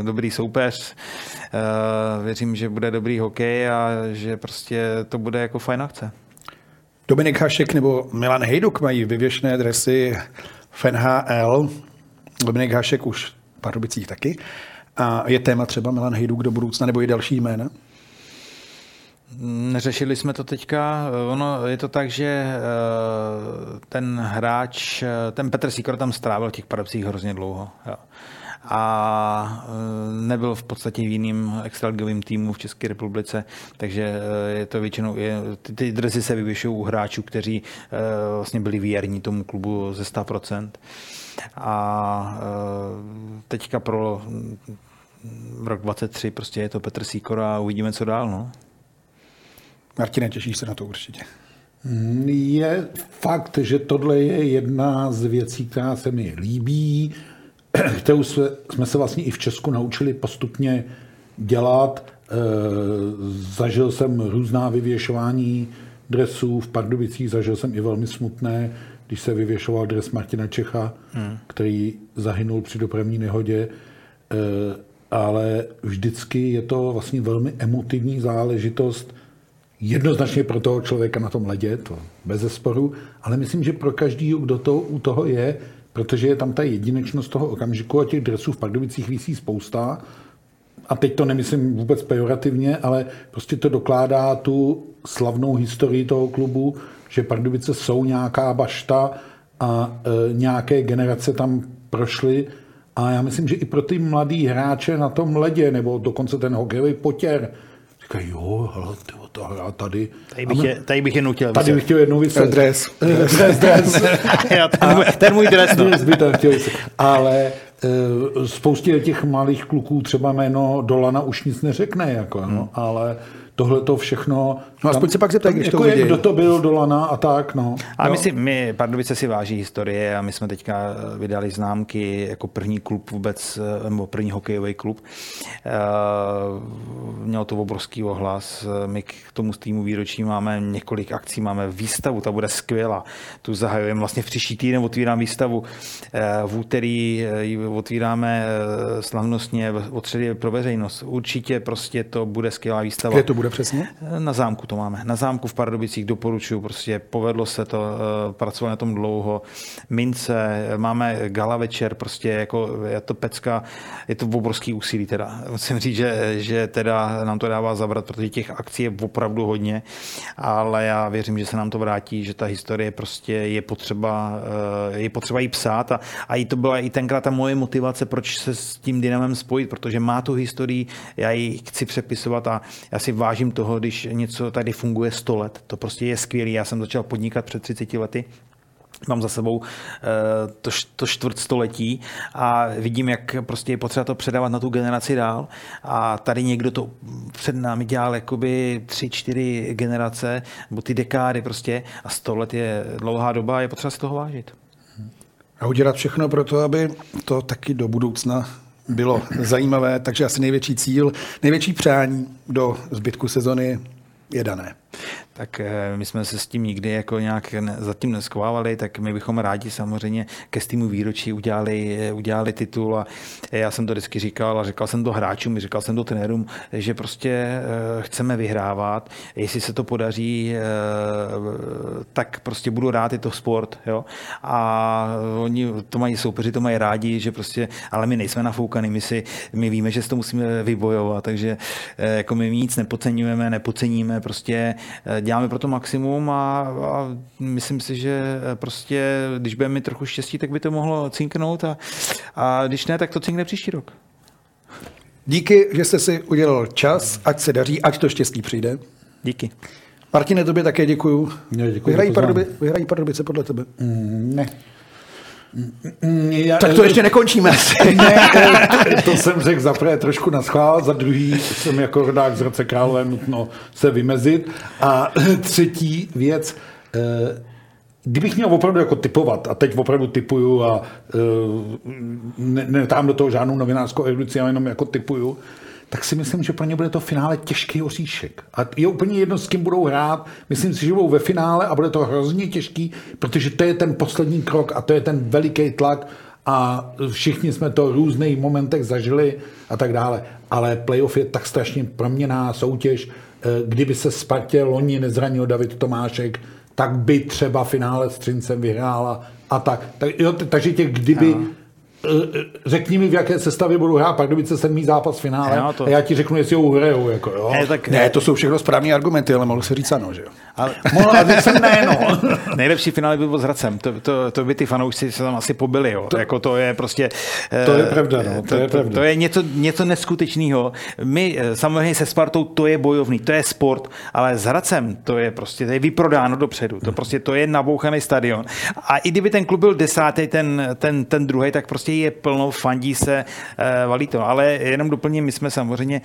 dobrý soupeř. Věřím, že bude dobrý hokej a že prostě to bude jako fajn akce. Dominik Hašek nebo Milan Hejduk mají vyvěšené dresy v NHL. Dominik Hašek už v Pardubicích taky. A je téma třeba Milan Hejduk do budoucna nebo i další jména? Neřešili jsme to teďka. Ono je to tak, že eh, ten hráč, eh, ten Petr Sikor tam strávil těch Pardubicích hrozně dlouho. Jo a e, nebyl v podstatě v jiným extraligovým týmu v České republice, takže je to většinou, je, ty, ty dresy se vyvěšují u hráčů, kteří vlastně byli věrní tomu klubu ze 100%. A teďka pro rok 23 prostě je to Petr Sýkor a uvidíme, co dál. No. Martine, těšíš se na to určitě. Je fakt, že tohle je jedna z věcí, která se mi líbí kterou jsme, jsme se vlastně i v Česku naučili postupně dělat. E, zažil jsem různá vyvěšování dresů v Pardubicích, zažil jsem i velmi smutné, když se vyvěšoval dres Martina Čecha, hmm. který zahynul při dopravní nehodě. E, ale vždycky je to vlastně velmi emotivní záležitost, jednoznačně pro toho člověka na tom ledě, to bez zesporu, ale myslím, že pro každý, kdo to u toho je, protože je tam ta jedinečnost toho okamžiku a těch dresů v Pardubicích visí spousta. A teď to nemyslím vůbec pejorativně, ale prostě to dokládá tu slavnou historii toho klubu, že Pardubice jsou nějaká bašta a e, nějaké generace tam prošly. A já myslím, že i pro ty mladý hráče na tom ledě, nebo dokonce ten hokejový potěr, říkají, jo, hele, to hra tady. Tady bych, je, tady bych je nutil. Tady bych chtěl jednou vyset. Dres. dres, dres. ten, můj, ten můj dres. No. Dres by to chtěl Ale uh, spoustě těch malých kluků třeba jméno Dolana už nic neřekne, jako, no, hmm. ale tohle to všechno... No aspoň se pak zeptat, když jako to je, Kdo to byl do Lana a tak, no. A my, si, my, Pardubice si váží historie a my jsme teďka vydali známky jako první klub vůbec, nebo první hokejový klub. Mělo to obrovský ohlas. My k tomu z týmu výročí máme několik akcí, máme výstavu, ta bude skvělá. Tu zahajujeme vlastně v příští týden, otvírám výstavu. V úterý otvíráme slavnostně, otředy pro veřejnost. Určitě prostě to bude skvělá výstava. Kde to bude? Bude přesně? Na zámku to máme. Na zámku v Pardubicích doporučuju, prostě povedlo se to, eh, pracovali na tom dlouho. Mince, máme gala večer, prostě jako je to pecka, je to obrovský úsilí teda. Musím říct, že, že teda nám to dává zabrat, protože těch akcí je opravdu hodně, ale já věřím, že se nám to vrátí, že ta historie prostě je potřeba, eh, je potřeba jí psát a, a i to byla i tenkrát ta moje motivace, proč se s tím Dynamem spojit, protože má tu historii, já ji chci přepisovat a já si vážím toho, když něco tady funguje 100 let. To prostě je skvělé. Já jsem začal podnikat před 30 lety mám za sebou eh, to, to čtvrtstoletí a vidím, jak prostě je potřeba to předávat na tu generaci dál a tady někdo to před námi dělal jakoby tři, čtyři generace, nebo ty dekády prostě a sto let je dlouhá doba a je potřeba si toho vážit. A udělat všechno pro to, aby to taky do budoucna bylo zajímavé, takže asi největší cíl, největší přání do zbytku sezony je dané tak eh, my jsme se s tím nikdy jako nějak zatím neschválili, tak my bychom rádi samozřejmě ke Steamu výročí udělali, eh, udělali titul a já jsem to vždycky říkal a říkal jsem to hráčům, říkal jsem to trenérům, že prostě eh, chceme vyhrávat, jestli se to podaří, tak prostě budu rád, je to sport, jo? a oni to mají soupeři, to mají rádi, že prostě, ale my nejsme nafoukaný, my si, my víme, že si to musíme vybojovat, takže jako my nic nepodceňujeme, nepodceníme, prostě děláme pro to maximum a, a myslím si, že prostě, když budeme mít trochu štěstí, tak by to mohlo cinknout a, a když ne, tak to cinkne příští rok. Díky, že jste si udělal čas, ať se daří, ať to štěstí přijde. Díky. Martine, tobě také děkuju. Já děkuju vyhrají, Pardubice, vyhrají Pardubice podle tebe? Mm, ne. Já, tak to ještě nekončíme. ne, to, to jsem řekl za prvé trošku na schvál, za druhý jsem jako rodák z Hradce Králové nutno se vymezit. A třetí věc, eh, kdybych měl opravdu jako typovat, a teď opravdu typuju a eh, ne, ne tam do toho žádnou novinářskou erudici, já jenom jako typuju, tak si myslím, že pro ně bude to finále těžký oříšek. A je úplně jedno, s kým budou hrát. Myslím si, že budou ve finále a bude to hrozně těžký, protože to je ten poslední krok a to je ten veliký tlak a všichni jsme to v různých momentech zažili a tak dále. Ale playoff je tak strašně proměná soutěž. Eh, kdyby se Spartě loni nezranil David Tomášek, tak by třeba finále s Třincem vyhrála a tak. tak jo, takže těch kdyby... No řekni mi, v jaké sestavě budu hrát Pardubice sedmý zápas v finále no, to... a já ti řeknu, jestli ho uhrajou. Jako, jo. Ne, tak... ne, to jsou všechno správné argumenty, ale mohl se říct ano, že jo. Ale, mohl, ale jsem ne, no. Nejlepší finále by byl s Hradcem, to, to, to, by ty fanoušci se tam asi pobili, jo. To, jako to je prostě... To je pravda, no, to, to je pravda. To, to je něco, něco neskutečného. My eh, samozřejmě se Spartou, to je bojovný, to je sport, ale s Hradcem to je prostě, to je vyprodáno dopředu, to prostě to je nabouchaný stadion. A i kdyby ten klub byl desátý, ten, ten, ten druhý, tak prostě je plno, fandí se, eh, valí to. Ale jenom doplním, my jsme samozřejmě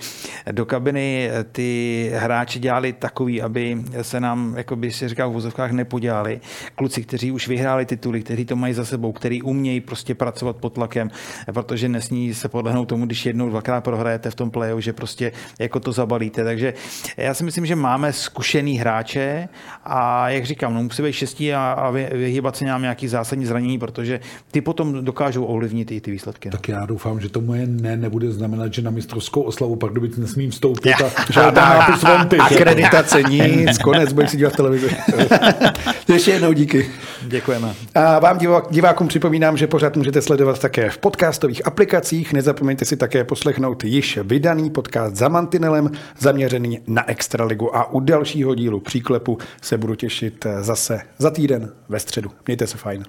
do kabiny eh, ty hráči dělali takový, aby se nám, jako by si říkal v vozovkách, nepodělali. Kluci, kteří už vyhráli tituly, kteří to mají za sebou, kteří umějí prostě pracovat pod tlakem, protože nesní se podlehnout tomu, když jednou, dvakrát prohrajete v tom playu, že prostě jako to zabalíte. Takže já si myslím, že máme zkušený hráče a jak říkám, no, musí být štěstí a, a vyhýbat se nějaký zásadní zranění, protože ty potom dokážou ovlivnit ovlivnit i ty výsledky. No. Tak já doufám, že to moje ne nebude znamenat, že na mistrovskou oslavu Pardubic nesmím vstoupit a tam nápis Vonty. Akreditace nic, konec, budeš si dívat televizi. Ještě jednou díky. Děkujeme. A vám divákům připomínám, že pořád můžete sledovat také v podcastových aplikacích. Nezapomeňte si také poslechnout již vydaný podcast za Mantinelem, zaměřený na Extraligu. A u dalšího dílu příklepu se budu těšit zase za týden ve středu. Mějte se fajn.